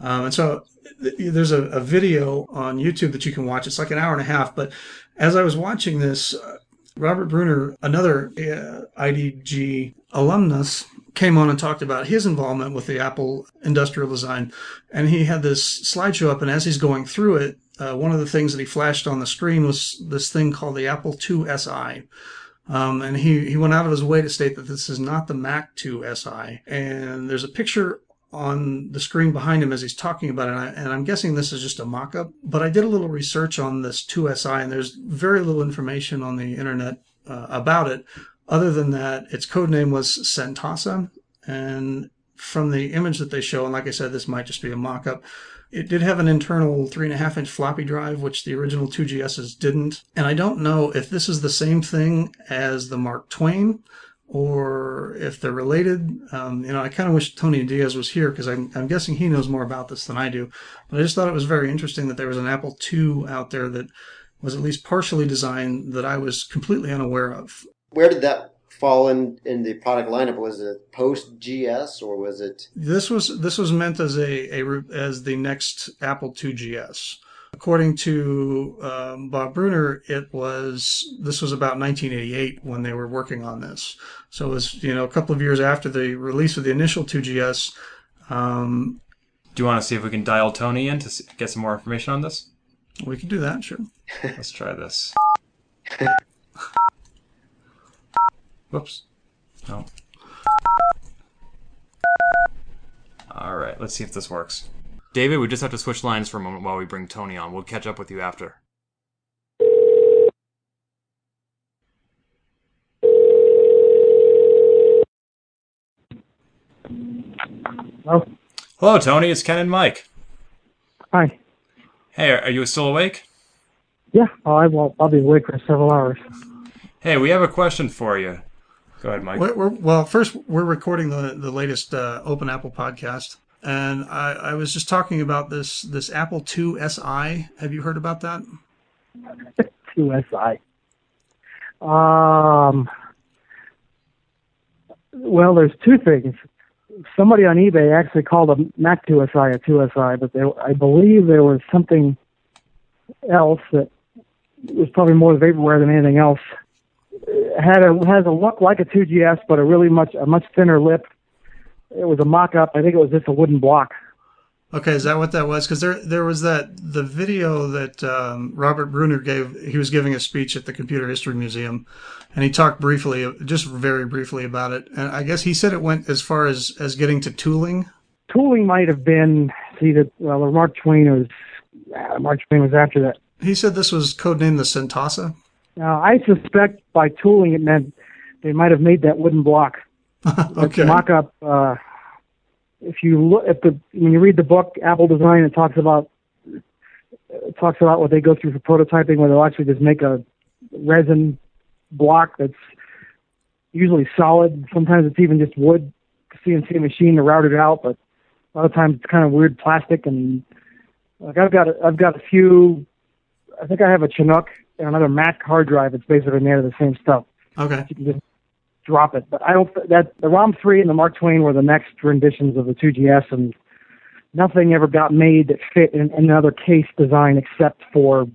Um, and so th- there's a, a video on YouTube that you can watch. It's like an hour and a half. But as I was watching this, uh, Robert Brunner, another uh, IDG alumnus, came on and talked about his involvement with the Apple industrial design. And he had this slideshow up, and as he's going through it, uh, one of the things that he flashed on the screen was this thing called the Apple II SI. Um, and he, he went out of his way to state that this is not the Mac II SI. And there's a picture on the screen behind him as he's talking about it. And, I, and I'm guessing this is just a mock up. But I did a little research on this 2SI, and there's very little information on the internet uh, about it. Other than that, its code name was Centasa. And from the image that they show, and like I said, this might just be a mock up, it did have an internal three and a half inch floppy drive, which the original 2GSs didn't. And I don't know if this is the same thing as the Mark Twain or if they're related. Um, you know, I kind of wish Tony Diaz was here because I'm, I'm guessing he knows more about this than I do. But I just thought it was very interesting that there was an Apple II out there that was at least partially designed that I was completely unaware of. Where did that fall in in the product lineup? Was it post GS or was it? This was this was meant as a, a as the next Apple II GS. According to um, Bob Brunner, it was this was about 1988 when they were working on this. So it was you know a couple of years after the release of the initial 2GS. Um, Do you want to see if we can dial Tony in to see, get some more information on this? we can do that, sure. Let's try this. Whoops. No. All right, let's see if this works. David, we just have to switch lines for a moment while we bring Tony on. We'll catch up with you after. Hello? Hello, Tony. It's Ken and Mike. Hi. Hey, are you still awake? Yeah, I will. I'll be awake for several hours. Hey, we have a question for you. Go ahead, Mike. We're, we're, well, first we're recording the the latest uh, Open Apple podcast, and I, I was just talking about this this Apple II SI. Have you heard about that? Two SI. Um. Well, there's two things. Somebody on eBay actually called a Mac 2SI a 2SI, but there, I believe there was something else that was probably more vaporware than anything else. It had a has a look like a 2GS, but a really much a much thinner lip. It was a mock-up. I think it was just a wooden block. Okay, is that what that was? Because there there was that the video that um, Robert Brunner gave. He was giving a speech at the Computer History Museum, and he talked briefly, just very briefly about it. And I guess he said it went as far as as getting to tooling. Tooling might have been see that well, Mark Twain was uh, Mark Twain was after that. He said this was codenamed the Centasa. Now, I suspect by tooling it meant they might have made that wooden block. okay. Mock up. Uh, if you look at the when you read the book Apple Design, it talks about it talks about what they go through for prototyping, where they'll actually just make a resin block that's usually solid. Sometimes it's even just wood CNC machine to route it out, but a lot of times it's kind of weird plastic. And like I've got a, I've got a few. I think I have a Chinook another Mac hard drive. It's basically made of the same stuff. Okay. You can just drop it. But I don't. That the ROM three and the Mark Twain were the next renditions of the 2GS, and nothing ever got made that fit in, in another case design except for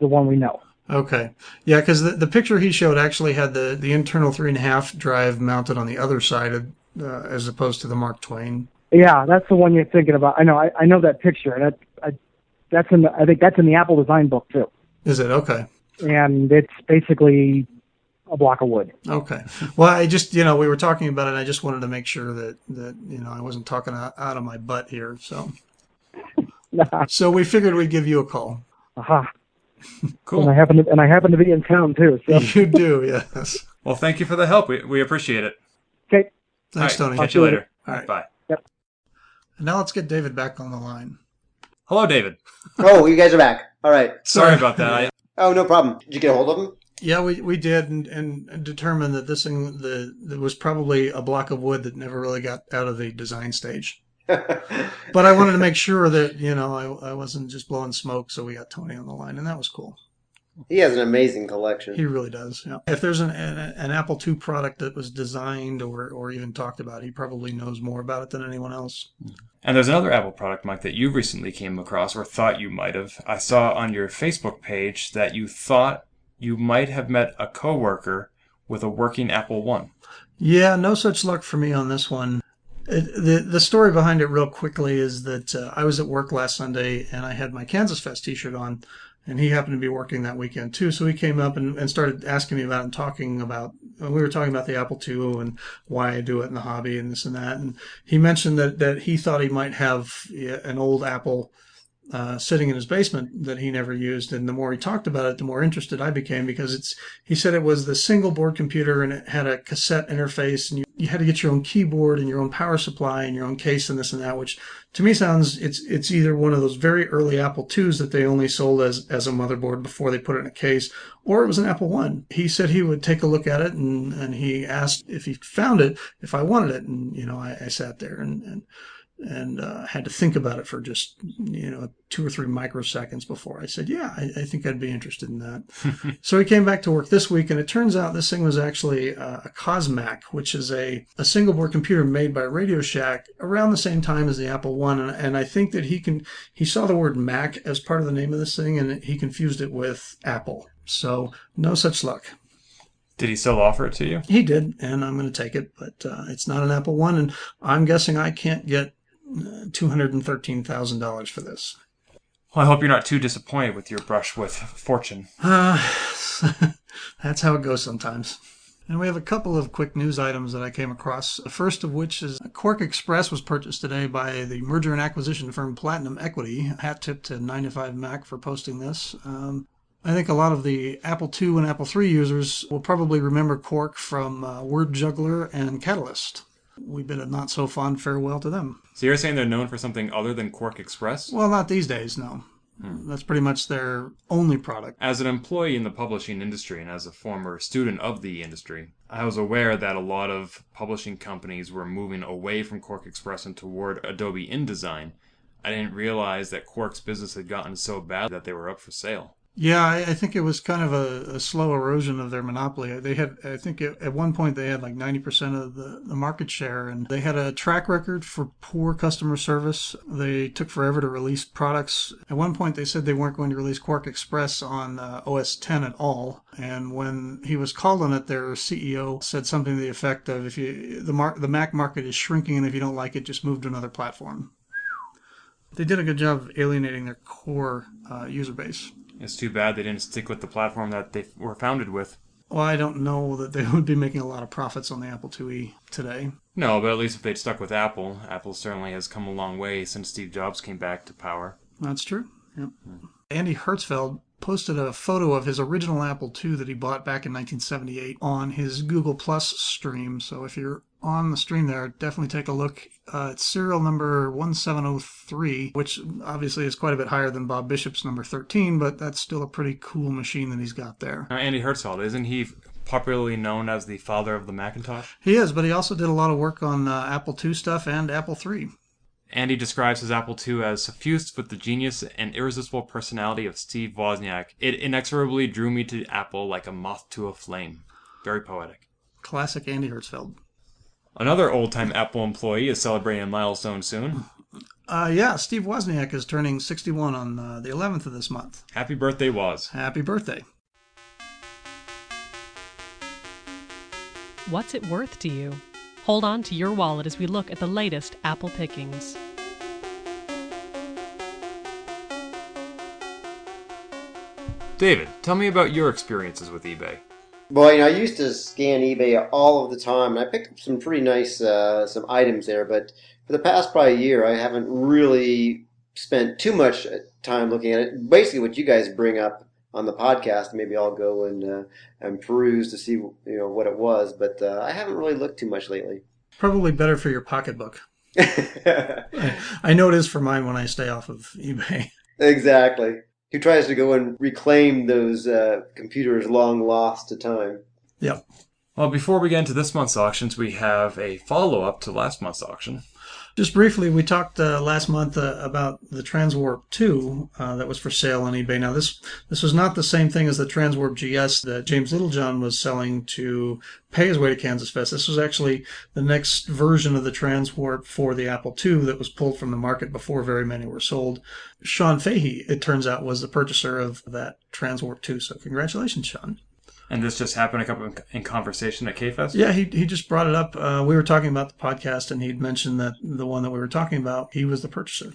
the one we know. Okay. Yeah, because the, the picture he showed actually had the, the internal three and a half drive mounted on the other side of, uh, as opposed to the Mark Twain. Yeah, that's the one you're thinking about. I know. I, I know that picture. and That I, that's in. The, I think that's in the Apple Design book too. Is it? Okay. And it's basically a block of wood. Okay. Well, I just, you know, we were talking about it. And I just wanted to make sure that, that, you know, I wasn't talking out, out of my butt here. So, so we figured we'd give you a call. Aha. And I Cool. happen to and I happen to be in town too. So You do, yes. Well, thank you for the help. We, we appreciate it. okay. Thanks, All right, Tony. Catch you later. All right. Bye. And now let's get David back on the line. Hello, David. Oh, you guys are back. All right. Sorry about that. I, Oh, no problem. Did you get a hold of him? Yeah, we, we did and, and determined that this thing the was probably a block of wood that never really got out of the design stage. But I wanted to make sure that, you know, I, I wasn't just blowing smoke, so we got Tony on the line, and that was cool. He has an amazing collection. He really does. Yeah. If there's an, an, an Apple II product that was designed or, or even talked about, he probably knows more about it than anyone else. And there's another Apple product, Mike, that you recently came across or thought you might have. I saw on your Facebook page that you thought you might have met a coworker with a working Apple One. Yeah, no such luck for me on this one. It, the the story behind it, real quickly, is that uh, I was at work last Sunday and I had my Kansas Fest T-shirt on, and he happened to be working that weekend too. So he came up and, and started asking me about and talking about. And We were talking about the Apple II and why I do it in the hobby and this and that. And he mentioned that that he thought he might have an old Apple uh, sitting in his basement that he never used. And the more he talked about it, the more interested I became because it's, he said it was the single board computer and it had a cassette interface and you, you had to get your own keyboard and your own power supply and your own case and this and that, which to me sounds, it's, it's either one of those very early Apple IIs that they only sold as, as a motherboard before they put it in a case, or it was an Apple One. He said he would take a look at it and, and he asked if he found it, if I wanted it. And, you know, I, I sat there and, and and uh, had to think about it for just you know two or three microseconds before I said, "Yeah, I, I think I'd be interested in that." so he came back to work this week, and it turns out this thing was actually uh, a Cosmac, which is a, a single board computer made by Radio Shack around the same time as the Apple One, and, and I think that he can he saw the word Mac as part of the name of this thing, and he confused it with Apple. So no such luck. Did he still offer it to you? He did, and I'm going to take it, but uh, it's not an Apple One, and I'm guessing I can't get $213,000 for this. Well, I hope you're not too disappointed with your brush with fortune. Uh, that's how it goes sometimes. And we have a couple of quick news items that I came across. The first of which is QuarkXPress was purchased today by the merger and acquisition firm Platinum Equity. Hat tip to 9to5Mac for posting this. Um, I think a lot of the Apple II and Apple III users will probably remember Quark from uh, Word Juggler and Catalyst. We bid a not so fond farewell to them. So you're saying they're known for something other than QuarkXPress? Well, not these days, no. Hmm. That's pretty much their only product. As an employee in the publishing industry and as a former student of the industry, I was aware that a lot of publishing companies were moving away from QuarkXPress and toward Adobe InDesign. I didn't realize that Quark's business had gotten so bad that they were up for sale. Yeah, I, I, think it was kind of a, a, slow erosion of their monopoly. They had, I think, it, at one point they had like ninety percent of the, the market share, and they had a track record for poor customer service. They took forever to release products. At one point, they said they weren't going to release QuarkXPress on uh, OS 10 at all. And when he was called on it, their CEO said something to the effect of, "If you the mar- the Mac market is shrinking, and if you don't like it, just move to another platform." They did a good job of alienating their core uh, user base. It's too bad they didn't stick with the platform that they were founded with. Well, I don't know that they would be making a lot of profits on the Apple IIe today. No, but at least if they'd stuck with Apple, Apple certainly has come a long way since Steve Jobs came back to power. That's true. Yep. Hmm. Andy Hertzfeld posted a photo of his original Apple II that he bought back in 1978 on his Google Plus stream. So if you're on the stream there, definitely take a look. Uh, it's serial number 1703, which obviously is quite a bit higher than Bob Bishop's number 13, but that's still a pretty cool machine that he's got there. Now, Andy Hertzfeld, isn't he popularly known as the father of the Macintosh? He is, but he also did a lot of work on uh, Apple II stuff and Apple III. Andy describes his Apple II as suffused with the genius and irresistible personality of Steve Wozniak. It inexorably drew me to Apple like a moth to a flame. Very poetic. Classic Andy Hertzfeld. Another old time Apple employee is celebrating a milestone soon. Uh, yeah, Steve Wozniak is turning 61 on uh, the 11th of this month. Happy birthday, Woz. Happy birthday. What's it worth to you? Hold on to your wallet as we look at the latest Apple pickings. David, tell me about your experiences with eBay. Boy, you know, I used to scan eBay all of the time, and I picked up some pretty nice uh, some items there. But for the past probably year, I haven't really spent too much time looking at it. Basically, what you guys bring up on the podcast, maybe I'll go and uh, and peruse to see you know what it was. But uh, I haven't really looked too much lately. Probably better for your pocketbook. I know it is for mine when I stay off of eBay. Exactly who tries to go and reclaim those uh, computers long lost to time. Yep. Well, before we get into this month's auctions, we have a follow up to last month's auction. Just briefly, we talked uh, last month uh, about the Transwarp 2 uh, that was for sale on eBay. Now, this this was not the same thing as the Transwarp GS that James Littlejohn was selling to pay his way to Kansas Fest. This was actually the next version of the Transwarp for the Apple II that was pulled from the market before very many were sold. Sean Fahey, it turns out, was the purchaser of that Transwarp 2. So, congratulations, Sean. And this just happened to come in- in conversation at K-Fest? Yeah, he, he just brought it up. Uh, we were talking about the podcast, and he'd mentioned that the one that we were talking about, he was the purchaser.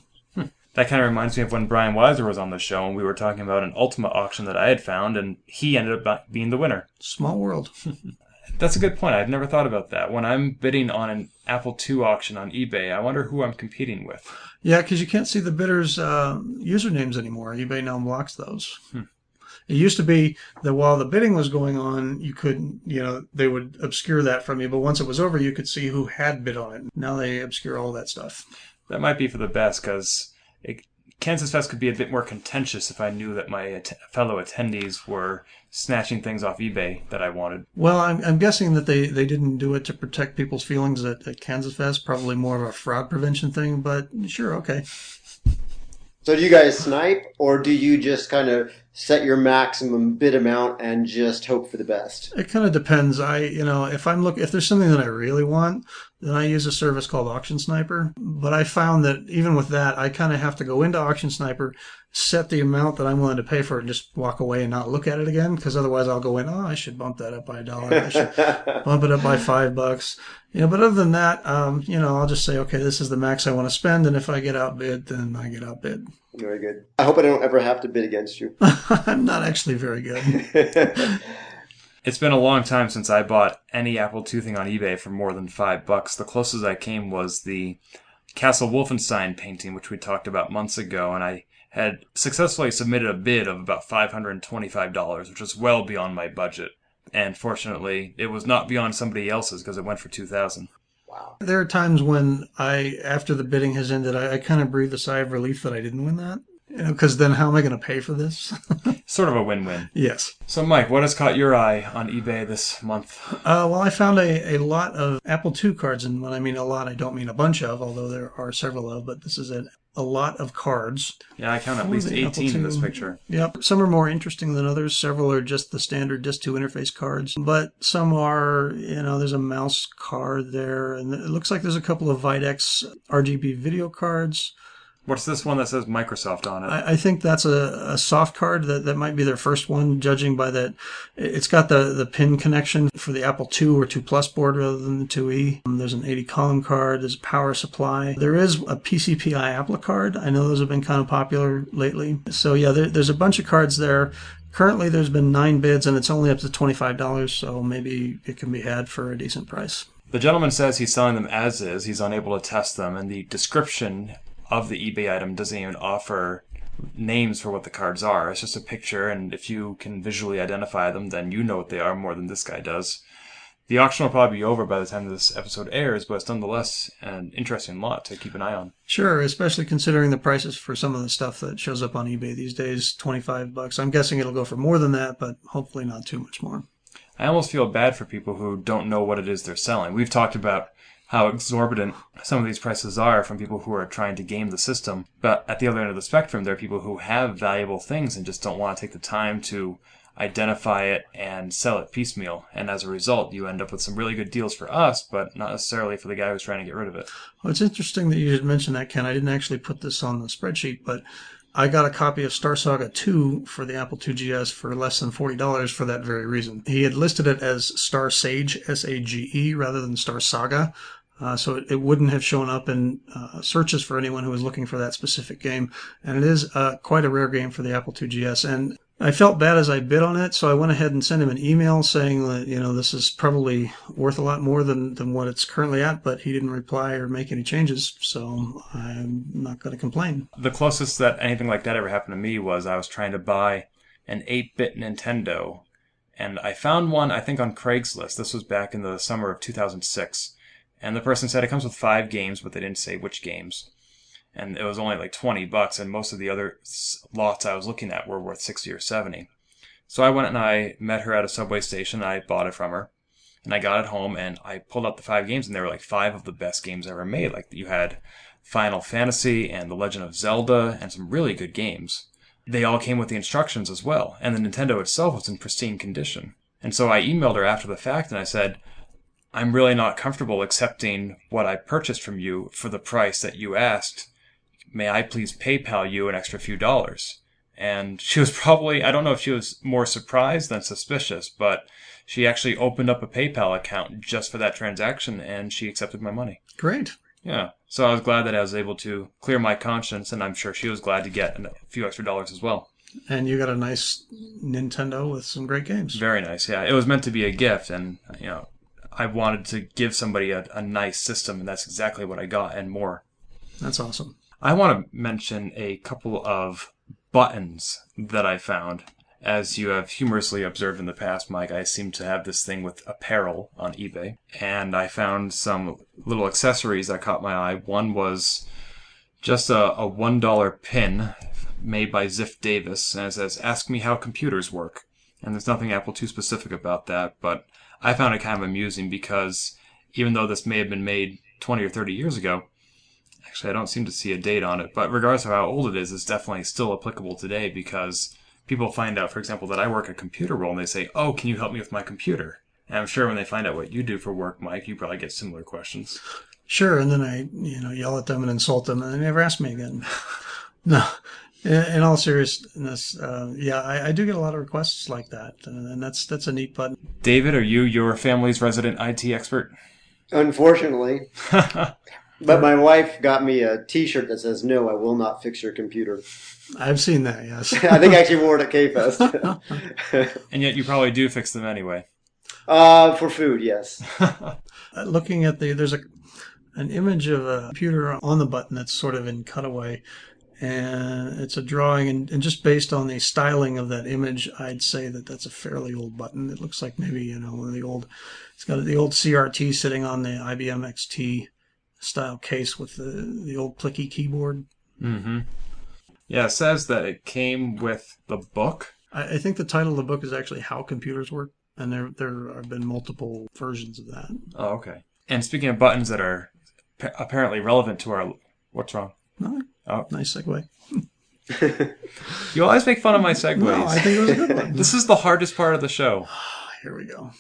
That kind of reminds me of when Brian Wiser was on the show and we were talking about an Ultima auction that I had found and he ended up being the winner. Small world. That's a good point. I'd never thought about that. When I'm bidding on an Apple II auction on eBay, I wonder who I'm competing with. Yeah, because you can't see the bidders' uh, usernames anymore. eBay now blocks those. It used to be that while the bidding was going on, you couldn't, you know, they would obscure that from you. But once it was over, you could see who had bid on it. Now they obscure all that stuff. That might be for the best because Kansas Fest could be a bit more contentious if I knew that my att- fellow attendees were snatching things off eBay that I wanted. Well, I'm, I'm guessing that they, they didn't do it to protect people's feelings at, at Kansas Fest. Probably more of a fraud prevention thing, but sure, okay. So do you guys snipe, or do you just kind of set your maximum bid amount and just hope for the best? It kind of depends. I, you know, if I'm look, if there's something that I really want, then I use a service called Auction Sniper. But I found that even with that, I kind of have to go into Auction Sniper, set the amount that I'm willing to pay for it, and just walk away and not look at it again. Because otherwise, I'll go in. Oh, I should bump that up by a dollar. I should bump it up by five bucks. You know, but other than that, um, you know, I'll just say, okay, this is the max I want to spend, and if I get outbid, then I get outbid. Very good. I hope I don't ever have to bid against you. I'm not actually very good. It's been a long time since I bought any Apple II thing on eBay for more than five bucks. The closest I came was the Castle Wolfenstein painting, which we talked about months ago, and I had successfully submitted a bid of about $525, which was well beyond my budget. And fortunately, it was not beyond somebody else's because it went for 2000 wow. There are times when I, after the bidding has ended, I, I kind of breathe a sigh of relief that I didn't win that. You know, because then how am I going to pay for this? Sort of a win-win. yes. So, Mike, what has caught your eye on eBay this month? Uh, well, I found a, a lot of Apple II cards, and when I mean a lot, I don't mean a bunch of, although there are several of, but this is a, a lot of cards. Yeah, I count at least 18 in this picture. Yep. Some are more interesting than others. Several are just the standard Disc 2 interface cards, but some are, you know, there's a mouse card there, and it looks like there's a couple of Videx RGB video cards. What's this one that says Microsoft on it? I, I think that's a, a soft card that, that might be their first one, judging by that. It's got the, the pin connection for the Apple II or 2 Plus board rather than the 2E. Um, there's an 80 column card. There's a power supply. There is a PCPI Applicard. I know those have been kind of popular lately. So yeah, there, there's a bunch of cards there. Currently, there's been nine bids, and it's only up to $25, so maybe it can be had for a decent price. The gentleman says he's selling them as is. He's unable to test them, and the description of the eBay item doesn't even offer names for what the cards are. It's just a picture, and if you can visually identify them, then you know what they are more than this guy does. The auction will probably be over by the time this episode airs, but it's nonetheless an interesting lot to keep an eye on. Sure, especially considering the prices for some of the stuff that shows up on eBay these days, 25 bucks. I'm guessing it'll go for more than that, but hopefully not too much more. I almost feel bad for people who don't know what it is they're selling. We've talked about how exorbitant some of these prices are from people who are trying to game the system. But at the other end of the spectrum, there are people who have valuable things and just don't want to take the time to identify it and sell it piecemeal. And as a result, you end up with some really good deals for us, but not necessarily for the guy who's trying to get rid of it. Well, it's interesting that you should mention that, Ken. I didn't actually put this on the spreadsheet, but I got a copy of Star Saga 2 for the Apple II GS for less than $40 for that very reason. He had listed it as Star Sage, S A G E, rather than Star Saga. Uh, so it, it wouldn't have shown up in uh, searches for anyone who was looking for that specific game. And it is uh, quite a rare game for the Apple II GS. And I felt bad as I bid on it, so I went ahead and sent him an email saying that, you know, this is probably worth a lot more than, than what it's currently at, but he didn't reply or make any changes, so I'm not going to complain. The closest that anything like that ever happened to me was I was trying to buy an 8 bit Nintendo, and I found one, I think, on Craigslist. This was back in the summer of 2006. And the person said it comes with five games, but they didn't say which games. And it was only like 20 bucks, and most of the other lots I was looking at were worth 60 or 70. So I went and I met her at a subway station, and I bought it from her. And I got it home and I pulled out the five games and they were like five of the best games ever made. Like you had Final Fantasy and The Legend of Zelda and some really good games. They all came with the instructions as well, and the Nintendo itself was in pristine condition. And so I emailed her after the fact and I said, I'm really not comfortable accepting what I purchased from you for the price that you asked. May I please PayPal you an extra few dollars? And she was probably, I don't know if she was more surprised than suspicious, but she actually opened up a PayPal account just for that transaction and she accepted my money. Great. Yeah. So I was glad that I was able to clear my conscience, and I'm sure she was glad to get a few extra dollars as well. And you got a nice Nintendo with some great games. Very nice. Yeah. It was meant to be a gift, and, you know, I wanted to give somebody a, a nice system, and that's exactly what I got and more. That's awesome. I want to mention a couple of buttons that I found. As you have humorously observed in the past, Mike, I seem to have this thing with apparel on eBay. And I found some little accessories that caught my eye. One was just a, a $1 pin made by Ziff Davis, and it says, Ask me how computers work. And there's nothing Apple II specific about that, but I found it kind of amusing because even though this may have been made 20 or 30 years ago, actually, I don't seem to see a date on it, but regardless of how old it is, it's definitely still applicable today because people find out, for example, that I work a computer role and they say, Oh, can you help me with my computer? And I'm sure when they find out what you do for work, Mike, you probably get similar questions. Sure, and then I, you know, yell at them and insult them, and they never ask me again. no, in, in all seriousness, uh, yeah, I, I do get a lot of requests like that, and, and that's that's a neat button. David, are you your family's resident IT expert? Unfortunately. but my wife got me a T-shirt that says, "No, I will not fix your computer." I've seen that. Yes, I think I actually wore it at K-Fest. And yet you probably do fix them anyway. uh, for food, yes. Uh, looking at the there's a an image of a computer on the button that's sort of in cutaway and it's a drawing and, and just based on the styling of that image i'd say that that's a fairly old button it looks like maybe you know one of the old it's got the old crt sitting on the ibm xt style case with the the old clicky keyboard Mm-hmm. Yeah, it says that it came with the book. I, I think the title of the book is actually how computers work and there there have been multiple versions of that Oh, okay. And speaking of buttons that are apparently relevant to our... What's wrong? no, Oh. nice segue You always make fun of my segues. no i think it was a good one This is the hardest part of the show. here we go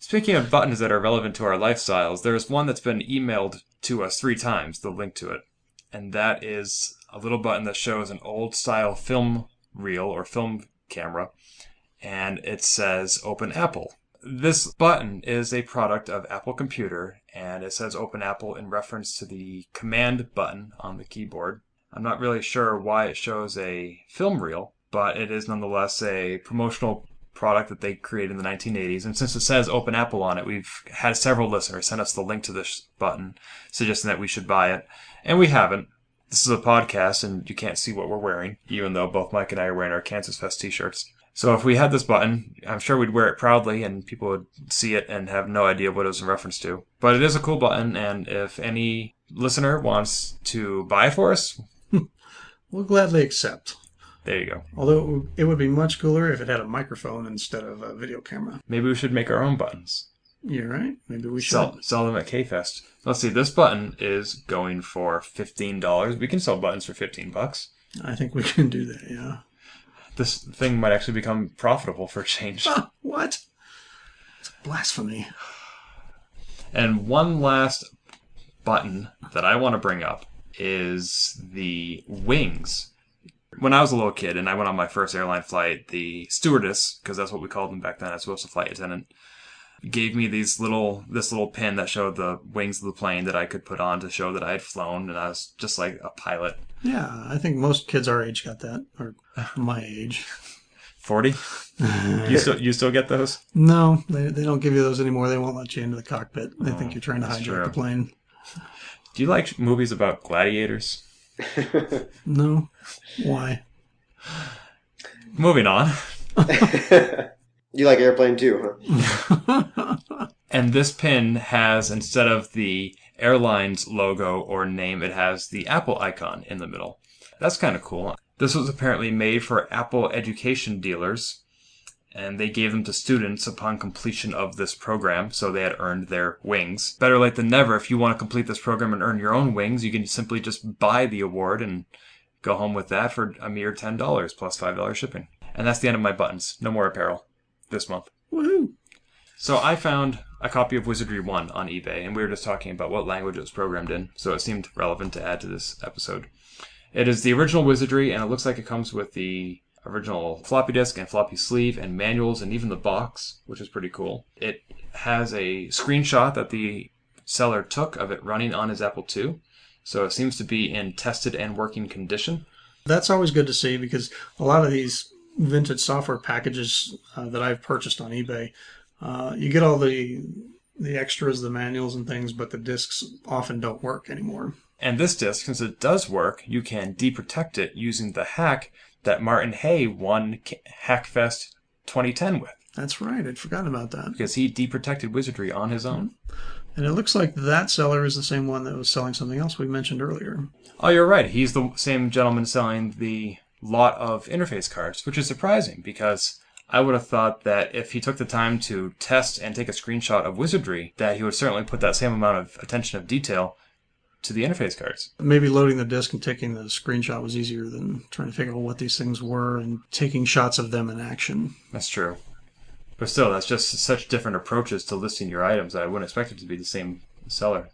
Speaking of buttons that are relevant to our lifestyles, there's one that's been emailed to us three times, the link to it. And that is a little button that shows an old style film reel or film camera. And it says Open Apple. This button is a product of Apple Computer and it says Open Apple in reference to the command button on the keyboard. I'm not really sure why it shows a film reel, but it is nonetheless a promotional product that they created in the 1980s. And since it says Open Apple on it, we've had several listeners send us the link to this button, suggesting that we should buy it. And we haven't. This is a podcast, and you can't see what we're wearing, even though both Mike and I are wearing our Kansas Fest t-shirts. So if we had this button, I'm sure we'd wear it proudly, and people would see it and have no idea what it was in reference to. But it is a cool button, and if any listener wants to buy for us, we'll gladly accept there you go. Although it would- be much cooler if it had a microphone instead of a video camera. Maybe we should make our own buttons. You're right. Maybe we should. Sell, sell them at K-Fest. Let's see, this button is going for $15. We can sell buttons for 15 bucks. I think we can do that. Yeah. This thing might actually become profitable for a change. Ah, what? It's blasphemy. And one last button that I want to bring up is the wings. When I was a little kid and I went on my first airline flight, the stewardess, because that's what we called them back then, as well as a flight attendant, gave me these little this little pin that showed the wings of the plane that I could put on to show that I had flown, and I was just like a pilot. Yeah, I think most kids our age got that, or my age. Forty? you still you still get those? No, they, they don't give you those anymore. They won't let you into the cockpit. They think oh, you're trying to hijack true. the plane. Do you like movies about gladiators? No. Why? Moving on. You like airplane too, huh? And this pin has, instead of the airline's logo or name, it has the Apple icon in the middle. That's kind of cool. This was apparently made for Apple education dealers. and they gave them to students upon completion of this program, so they had earned their wings. Better late than never. If you want to complete this program and earn your own wings, you can simply just buy the award and go home with that for a mere $10 plus $5 shipping. And that's the end of my buttons. No more apparel this month. Woohoo! So I found a copy of Wizardry 1 on eBay, and we were just talking about what language it was programmed in, so it seemed relevant to add to this episode. It is the original Wizardry, and it looks like it comes with the original floppy disk and floppy sleeve and manuals and even the box, which is pretty cool. It has a screenshot that the seller took of it running on his Apple II, so it seems to be in tested and working condition. That's always good to see because a lot of these vintage software packages uh, that I've purchased on eBay, uh, you get all the the extras, the manuals and things, but the discs often don't work anymore. And this disk, since it does work, you can deprotect it using the hack that Martin Haye won Hackfest 2010 with, That's right. I'd forgotten about that. because he deprotected Wizardry on his own. And it looks like that seller is the same one that was selling something else we mentioned earlier. Oh, you're right. He's the same gentleman selling the lot of interface cards, which is surprising because I would have thought that if he took the time to test and take a screenshot of Wizardry, that he would certainly put that same amount of attention of detail to the interface cards. Maybe loading the disc and taking the screenshot was easier than trying to figure out what these things were and taking shots of them in action. That's true. But still, that's just such different approaches to listing your items that I wouldn't expect it to be the same seller.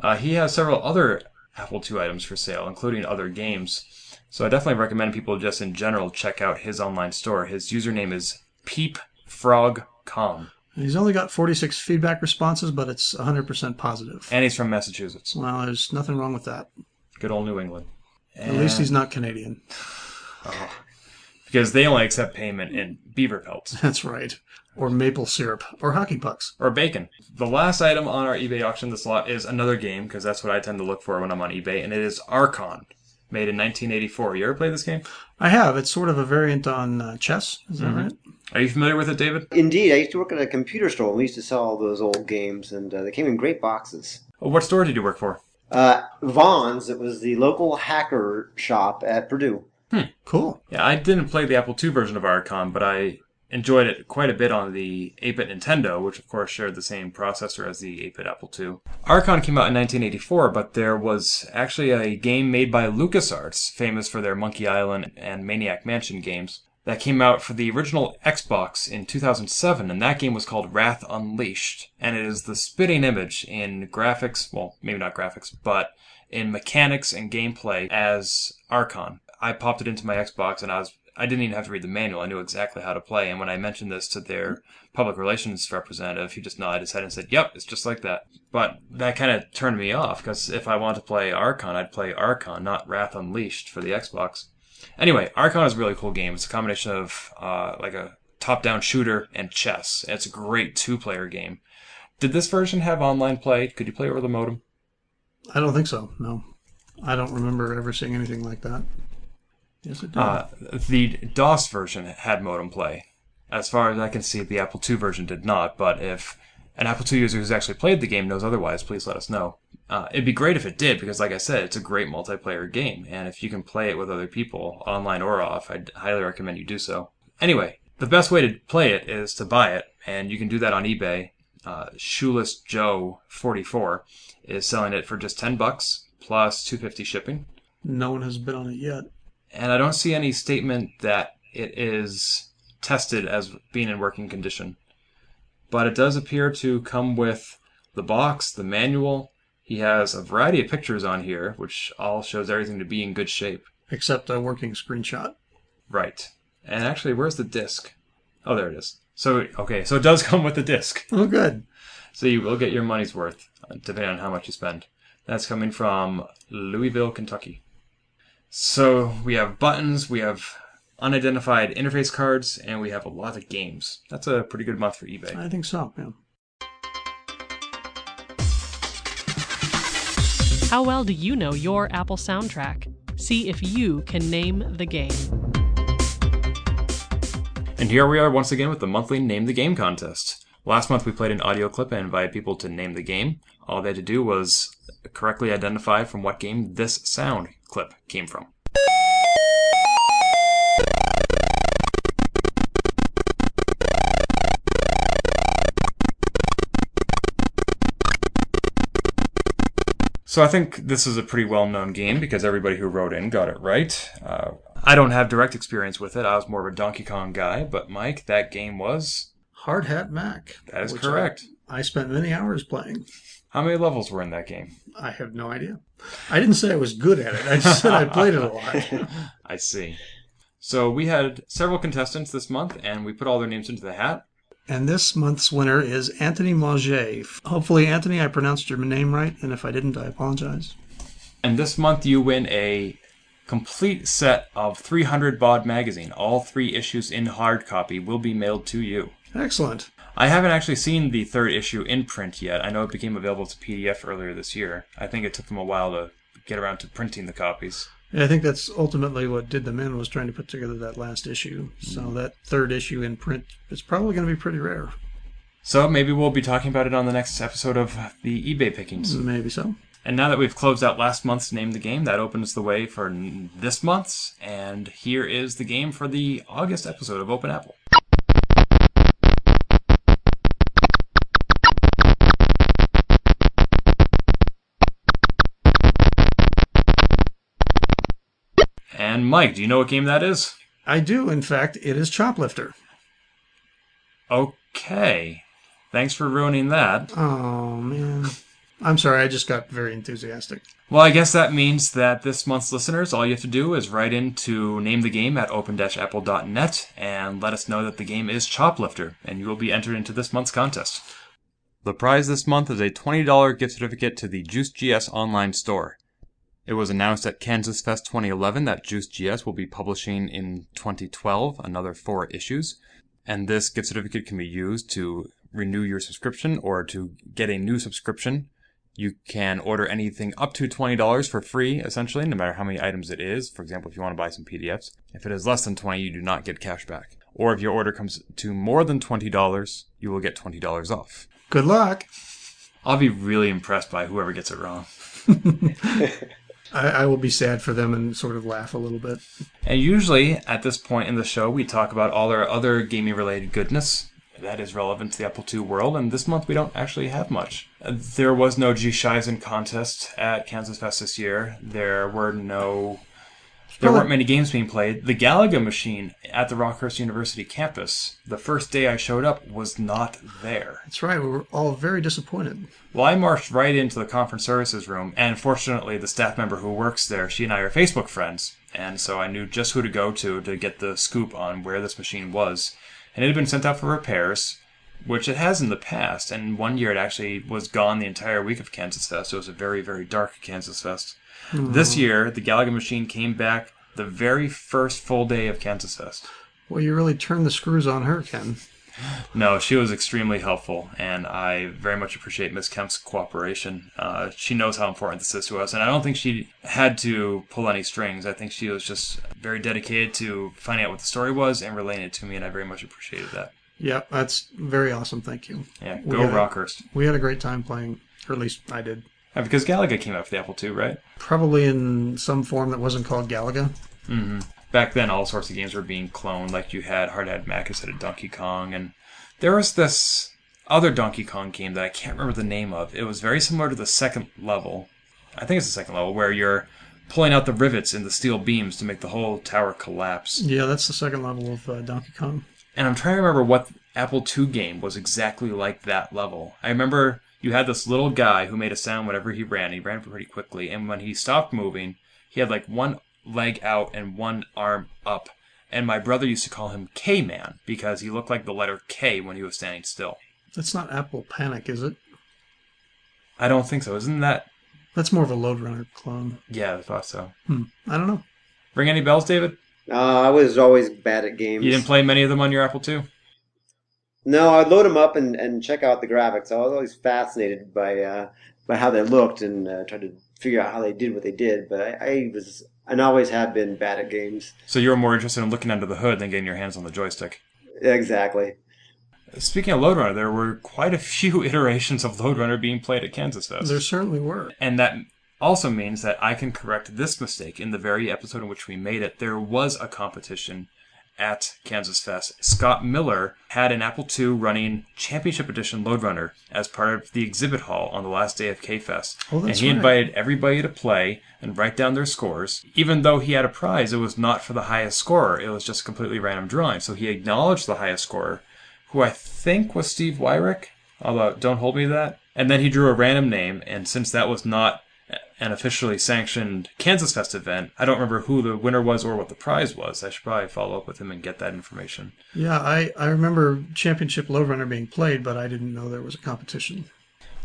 Uh, he has several other Apple II items for sale, including other games. So I definitely recommend people just in general check out his online store. His username is peepfrogcom, he's only got 46 feedback responses, but it's 100% positive. and he's from Massachusetts. Well, there's nothing wrong with that. Good old New England. At least he's not Canadian. Oh. Because they only accept payment in beaver pelts. That's right. Or maple syrup. Or hockey pucks. or bacon. The last item on our eBay auction this lot is another game because that's what I tend to look for when I'm on eBay, and it is Archon, made in 1984. You ever played this game? I have. It's sort of a variant on uh, chess. Is that right? Are you familiar with it, David? Indeed, I used to work at a computer store. and We used to sell all those old games, and uh, they came in great boxes. Oh, what store did you work for? Uh, Vaughn's, it was the local hacker shop at Purdue. Cool. Yeah, I didn't play the Apple II version of Archon, but I enjoyed it quite a bit on the 8-bit Nintendo, which of course shared the same processor as the 8-bit Apple II. Archon came out in 1984, but there was actually a game made by LucasArts, famous for their Monkey Island and Maniac Mansion games, that came out for the original Xbox in 2007, and that game was called Wrath Unleashed. And it is the spitting image in graphics, well, maybe not graphics, but in mechanics and gameplay as Archon. I popped it into my Xbox and I was I didn't even have to read the manual. I knew exactly how to play. And when I mentioned this to their public relations representative, he just nodded his head and said, "Yep, it's just like that." But that kind of turned me off because if I wanted to play Archon, I'd play Archon, not Wrath Unleashed for the Xbox. Anyway, Archon is a really cool game. It's a combination of uh, like a top-down shooter and chess. It's a great two-player game. Did this version have online play? Could you play over the modem? I don't think so. No. I don't remember ever seeing anything like that. Yes, it did. Uh, the DOS version had modem play. As far as I can see, the Apple II version did not, but if an Apple II user who's actually played the game knows otherwise, please let us know. Uh, it'd be great if it did, because like I said, it's a great multiplayer game, and if you can play it with other people, online or off, I'd highly recommend you do so. Anyway, the best way to play it is to buy it, and you can do that on eBay. Uh, Shoeless Joe 44 is selling it for just 10 bucks plus 250 shipping no one has been on it yet. And I don't see any statement that it is tested as being in working condition. But it does appear to come with the box, the manual. He has a variety of pictures on here, which all shows everything to be in good shape. Except a working screenshot. Right. And actually, where's the disc? Oh, there it is. So, okay, so it does come with the disc. Oh, good. So you will get your money's worth, depending on how much you spend. That's coming from Louisville, Kentucky. So we have buttons, we have unidentified interface cards, and we have a lot of games. That's a pretty good month for eBay. I think so, yeah. How well do you know your Apple soundtrack? See if you can name the game. And here we are once again with the monthly Name the Game contest. Last month we played an audio clip and invited people to name the game. All they had to do was correctly identify from what game this sound clip came from. So I think this is a pretty well-known game because everybody who wrote in got it right. Uh, I don't have direct experience with it. I was more of a Donkey Kong guy, but Mike, that game was Hard Hat Mack. That is correct. I, I spent many hours playing. How many levels were in that game? I have no idea. I didn't say I was good at it. I just said I played it a lot. I see. So we had several contestants this month, and we put all their names into the hat. And this month's winner is Anthony Manger. Hopefully, Anthony, I pronounced your name right, and if I didn't, I apologize. And this month you win a complete set of 300 Baud magazine. All three issues in hard copy will be mailed to you. Excellent. I haven't actually seen the third issue in print yet. I know it became available to PDF earlier this year. I think it took them a while to get around to printing the copies. Yeah, I think that's ultimately what did them in was trying to put together that last issue. So mm-hmm. that third issue in print is probably going to be pretty rare. So maybe we'll be talking about it on the next episode of the eBay pickings. Maybe so. And now that we've closed out last month's Name the Game, that opens the way for this month's. And here is the game for the August episode of Open Apple. And Mike, do you know what game that is? I do. In fact, it is Choplifter. Okay. Thanks for ruining that. Oh man, I'm sorry. I just got very enthusiastic. Well, I guess that means that this month's listeners, all you have to do is write in to name the game at open-apple.net and let us know that the game is Choplifter, and you will be entered into this month's contest. The prize this month is a $20 gift certificate to the Juiced.GS online store. It was announced at Kansas Fest 2011 that Juiced.GS will be publishing in 2012 another four issues, and this gift certificate can be used to renew your subscription or to get a new subscription. You can order anything up to $20 for free, essentially, no matter how many items it is. For example, if you want to buy some PDFs. If it is less than 20, you do not get cash back. Or if your order comes to more than $20, you will get $20 off. Good luck. I'll be really impressed by whoever gets it wrong. I, I will be sad for them and sort of laugh a little bit. And usually, at this point in the show, we talk about all our other gaming related goodness that is relevant to the Apple II world, and this month we don't actually have much. There was no G Shizen contest at Kansas Fest this year. There were no. There weren't many games being played. The Galaga machine at the Rockhurst University campus, the first day I showed up, was not there. That's right. We were all very disappointed. Well, I marched right into the conference services room, and fortunately, the staff member who works there, she and I are Facebook friends, and so I knew just who to go to to get the scoop on where this machine was. And it had been sent out for repairs, which it has in the past, and one year it actually was gone the entire week of Kansas Fest. It was a very, very dark Kansas Fest. Hmm. This year, the Galaga machine came back the very first full day of Kansas Fest. Well, you really turned the screws on her, Ken. No, she was extremely helpful, and I very much appreciate Miss Kemp's cooperation. Uh, she knows how important this is to us, and I don't think she had to pull any strings. I think she was just very dedicated to finding out what the story was and relaying it to me, and I very much appreciated that. Yeah, that's very awesome. Thank you. Yeah, We go a- Rockhurst. We had a great time playing, or at least I did. Yeah, because Galaga came out for the Apple II, right? Probably in some form that wasn't called Galaga. back then all sorts of games were being cloned like you had hard head mac instead of donkey kong and there was this other donkey kong game that i can't remember the name of it was very similar to the second level i think it's the second level where you're pulling out the rivets in the steel beams to make the whole tower collapse Yeah, that's the second level of uh, Donkey Kong. and i'm trying to remember what apple ii game was exactly like that level i remember you had this little guy who made a sound whenever he ran he ran pretty quickly and when he stopped moving he had like one leg out and one arm up. And my brother used to call him K Man because he looked like the letter K when he was standing still. That's not Apple Panic, is it? I don't think so. Isn't that? That's more of a Lode Runner clone. Yeah, I thought so. Hmm. I don't know. Ring any bells, David? Uh, I was always bad at games. You didn't play many of them on your Apple II? No, I'd load them up and, and check out the graphics. I was always fascinated by uh, by how they looked and uh, tried to figure out how they did what they did. But I, I was and always have been bad at games. So you were more interested in looking under the hood than getting your hands on the joystick. Exactly. Speaking of Lode Runner, there were quite a few iterations of Lode Runner being played at Kansas Fest. There certainly were. And that also means that I can correct this mistake in the very episode in which we made it. There was a competition at Kansas Fest, Scott Miller had an Apple II running Championship Edition Lode Runner as part of the exhibit hall on the last day of K Fest. Oh, and he right. invited everybody to play and write down their scores. Even though he had a prize, it was not for the highest scorer. It was just a completely random drawing. So he acknowledged the highest scorer, who I think was Steve Wyrick, although don't hold me to that. And then he drew a random name, and since that was not an officially sanctioned Kansas Fest event, I don't remember who the winner was or what the prize was. I should probably follow up with him and get that information. Yeah, I, I remember Championship Lode Runner being played, but I didn't know there was a competition.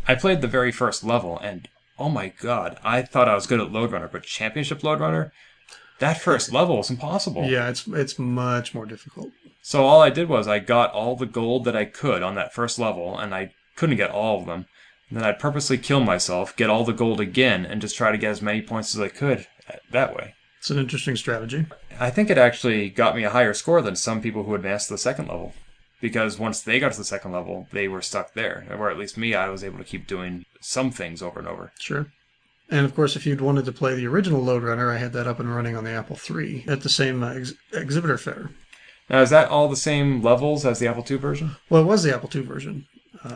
I played the very first level, and oh my god, I thought I was good at Lode Runner, but Championship Lode Runner, that first level was impossible. Yeah, it's it's much more difficult. So all I did was I got all the gold that I could on that first level, and I couldn't get all of them. And then I'd purposely kill myself, get all the gold again, and just try to get as many points as I could that way. It's an interesting strategy. I think it actually got me a higher score than some people who advanced to the second level. Because once they got to the second level, they were stuck there. Or at least me, I was able to keep doing some things over and over. Sure. And of course, if you'd wanted to play the original Lode Runner, I had that up and running on the Apple III at the same uh, ex- exhibitor fair. Now, is that all the same levels as the Apple II version? Well, it was the Apple II version.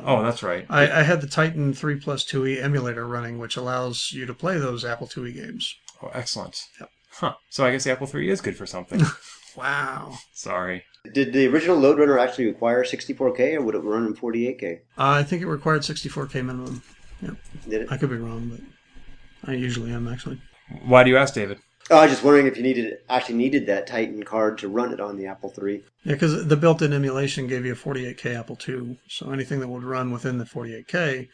Oh, that's right. I, I had the Titan 3 Plus 2E emulator running, which allows you to play those Apple IIe games. Oh, excellent. Yep. Huh. So I guess the Apple III is good for something. Wow. Sorry. Did the original Lode Runner actually require 64K, or would it run in 48K? Uh, I think it required 64K minimum. Yep. Did it? I could be wrong, but I usually am actually. Why do you ask, David? Oh, I was just wondering if you needed actually needed that Titan card to run it on the Apple III. Yeah, because the built-in emulation gave you a 48K Apple II, so anything that would run within the 48K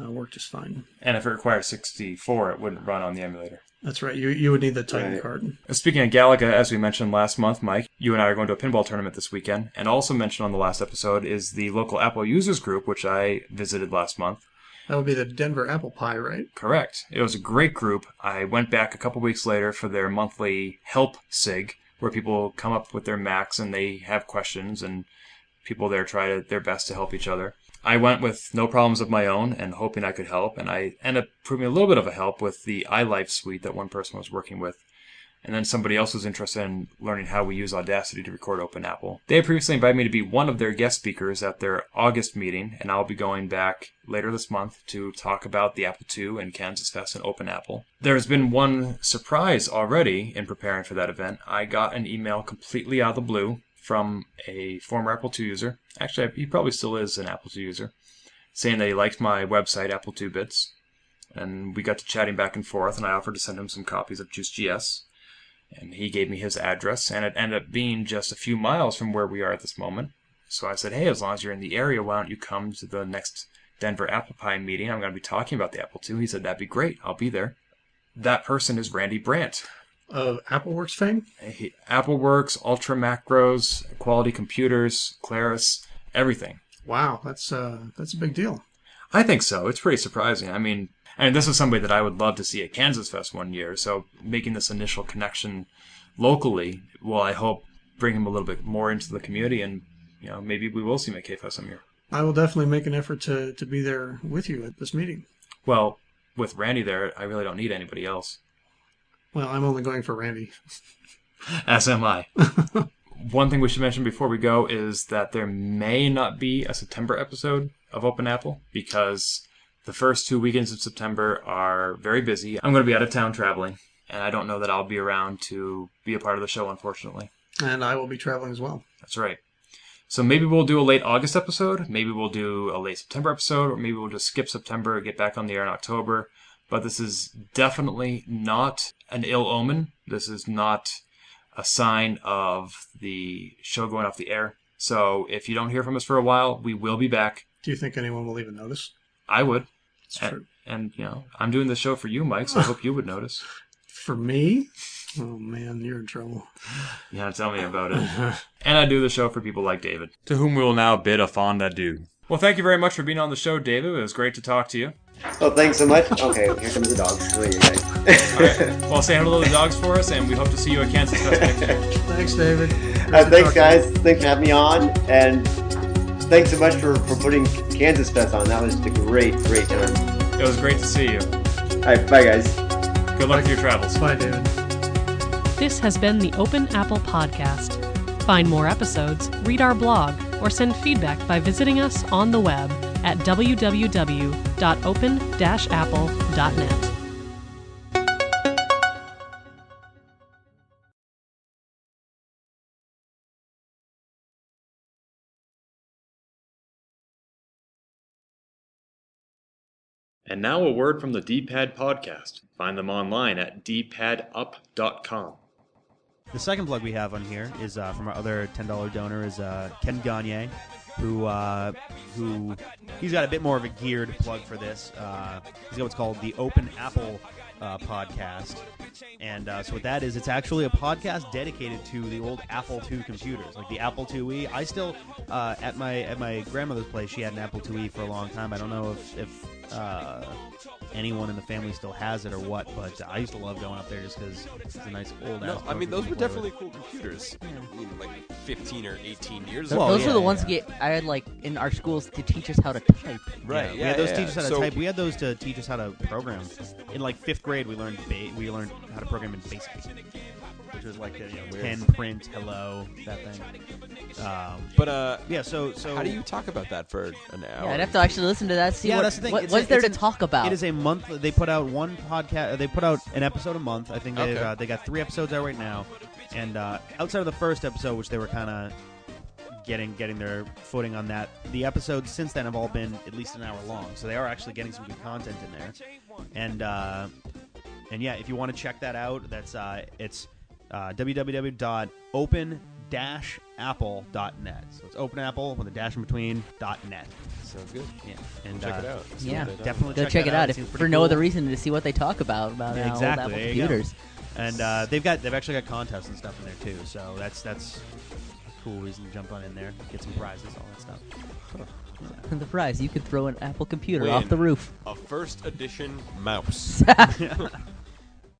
uh, worked just fine. And if it required 64, it wouldn't run on the emulator. That's right. You you would need the Titan Right. card. Speaking of Galaga, as we mentioned last month, Mike, you and I are going to a pinball tournament this weekend. And also mentioned on the last episode is the local Apple users group, which I visited last month. That would be the Denver Apple Pi, right? Correct. It was a great group. I went back a couple weeks later for their monthly help SIG, where people come up with their Macs and they have questions, and people there try to, their best to help each other. I went with no problems of my own and hoping I could help, and I ended up proving a little bit of a help with the iLife suite that one person was working with. And then somebody else was interested in learning how we use Audacity to record Open Apple. They had previously invited me to be one of their guest speakers at their August meeting, and I'll be going back later this month to talk about the Apple II and Kansas Fest and Open Apple. There has been one surprise already in preparing for that event. I got an email completely out of the blue from a former Apple II user. Actually, he probably still is an Apple II user, saying that he liked my website, Apple II Bits. And we got to chatting back and forth, and I offered to send him some copies of Juiced.GS and he gave me his address, and it ended up being just a few miles from where we are at this moment. So I said, hey, as long as you're in the area, why don't you come to the next Denver Apple Pi meeting? I'm going to be talking about the Apple II. He said, that'd be great. I'll be there. That person is Randy Brandt. Of AppleWorks fame? He, AppleWorks, Ultra Macros, Quality Computers, Claris, everything. Wow, that's uh, that's a big deal. I think so. It's pretty surprising. I mean, and this is somebody that I would love to see at Kansas Fest one year. So making this initial connection locally will, I hope, bring him a little bit more into the community, and you know, maybe we will see him at K Fest some year. I will definitely make an effort to, to be there with you at this meeting. Well, with Randy there, I really don't need anybody else. Well, I'm only going for Randy. As am I. One thing we should mention before we go is that there may not be a September episode of Open Apple because the first two weekends of September are very busy. I'm going to be out of town traveling, and I don't know that I'll be around to be a part of the show, unfortunately. And I will be traveling as well. That's right. So maybe we'll do a late August episode, maybe we'll do a late September episode, or maybe we'll just skip September and get back on the air in October. But this is definitely not an ill omen. This is not a sign of the show going off the air. So if you don't hear from us for a while, we will be back. Do you think anyone will even notice? I would. It's And, true. and, you know, I'm doing the show for you, Mike, so I hope you would notice. For me? Oh man, you're in trouble. Yeah, tell me about it. and I do the show for people like David, to whom we will now bid a fond adieu. Well, thank you very much for being on the show, David. It was great to talk to you. Oh, thanks so much. Okay, here comes the dogs. Oh, you guys. All right. Well, say hello to the dogs for us, and we hope to see you at Kansas Fest next year. Thanks, David. Uh, thanks, talk to you. guys. Thanks for having me on, and thanks so much for, for putting Kansas Fest on. That was a great, great time. It was great to see you. All right, bye, guys. Good luck with your travels. Bye, David. This has been the Open Apple Podcast. Find more episodes, read our blog, or send feedback by visiting us on the web at www.open-apple.net. And now a word from the D-Pad podcast. Find them online at dpadup.com. The second plug we have on here is uh, from our other ten dollar donor is uh, Ken Gagne, who uh, who he's got a bit more of a geared plug for this. Uh, he's got what's called the Open Apple uh, podcast, and uh, so what that is, it's actually a podcast dedicated to the old Apple II computers, like the Apple IIe. I still at my at my grandmother's place, she had an Apple IIe for a long time. I don't know if if uh, anyone in the family still has it or what, but I used to love going up there just because it's a nice old. No, I mean those were definitely with. cool computers. I mean, like 15 or 18 years Well, ago. those yeah, were the yeah, ones yeah. get I had like in our schools to teach us how to type. Right. we Yeah, had those yeah, teach us how to so- type. We had those to teach us how to program. In like fifth grade, we learned ba- we learned how to program in BASIC, which was like a, you know, Weird. pen, print, hello, that thing. Um, But uh, yeah, so so how do you talk about that for an hour? Yeah, I'd have to actually listen to that. See Yeah, what, that's the thing. what- what's a- there to an- talk about. It is a month. They put out one podcast. They put out an episode a month. I think they Okay. uh, they got three episodes out right now. And uh, outside of the first episode, which they were kind of getting getting their footing on that, the episodes since then have all been at least an hour long. So they are actually getting some good content in there. And uh, and yeah, if you want to check that out, that's uh, it's uh, www.open-apple.net. So it's open apple with a dash in between dot net. Sounds good. Yeah, and Check uh, it out. See yeah. what they've done. Definitely Go check, check it out, It if, for pretty no other reason to see what they talk about about Yeah, uh, exactly. Apple There you go. computers. And uh, they've got they've actually got contests and stuff in there too. So that's that's a cool reason to jump on in there, get some prizes, all that stuff. the prize you could throw an Apple computer Win. off the roof. A first edition mouse.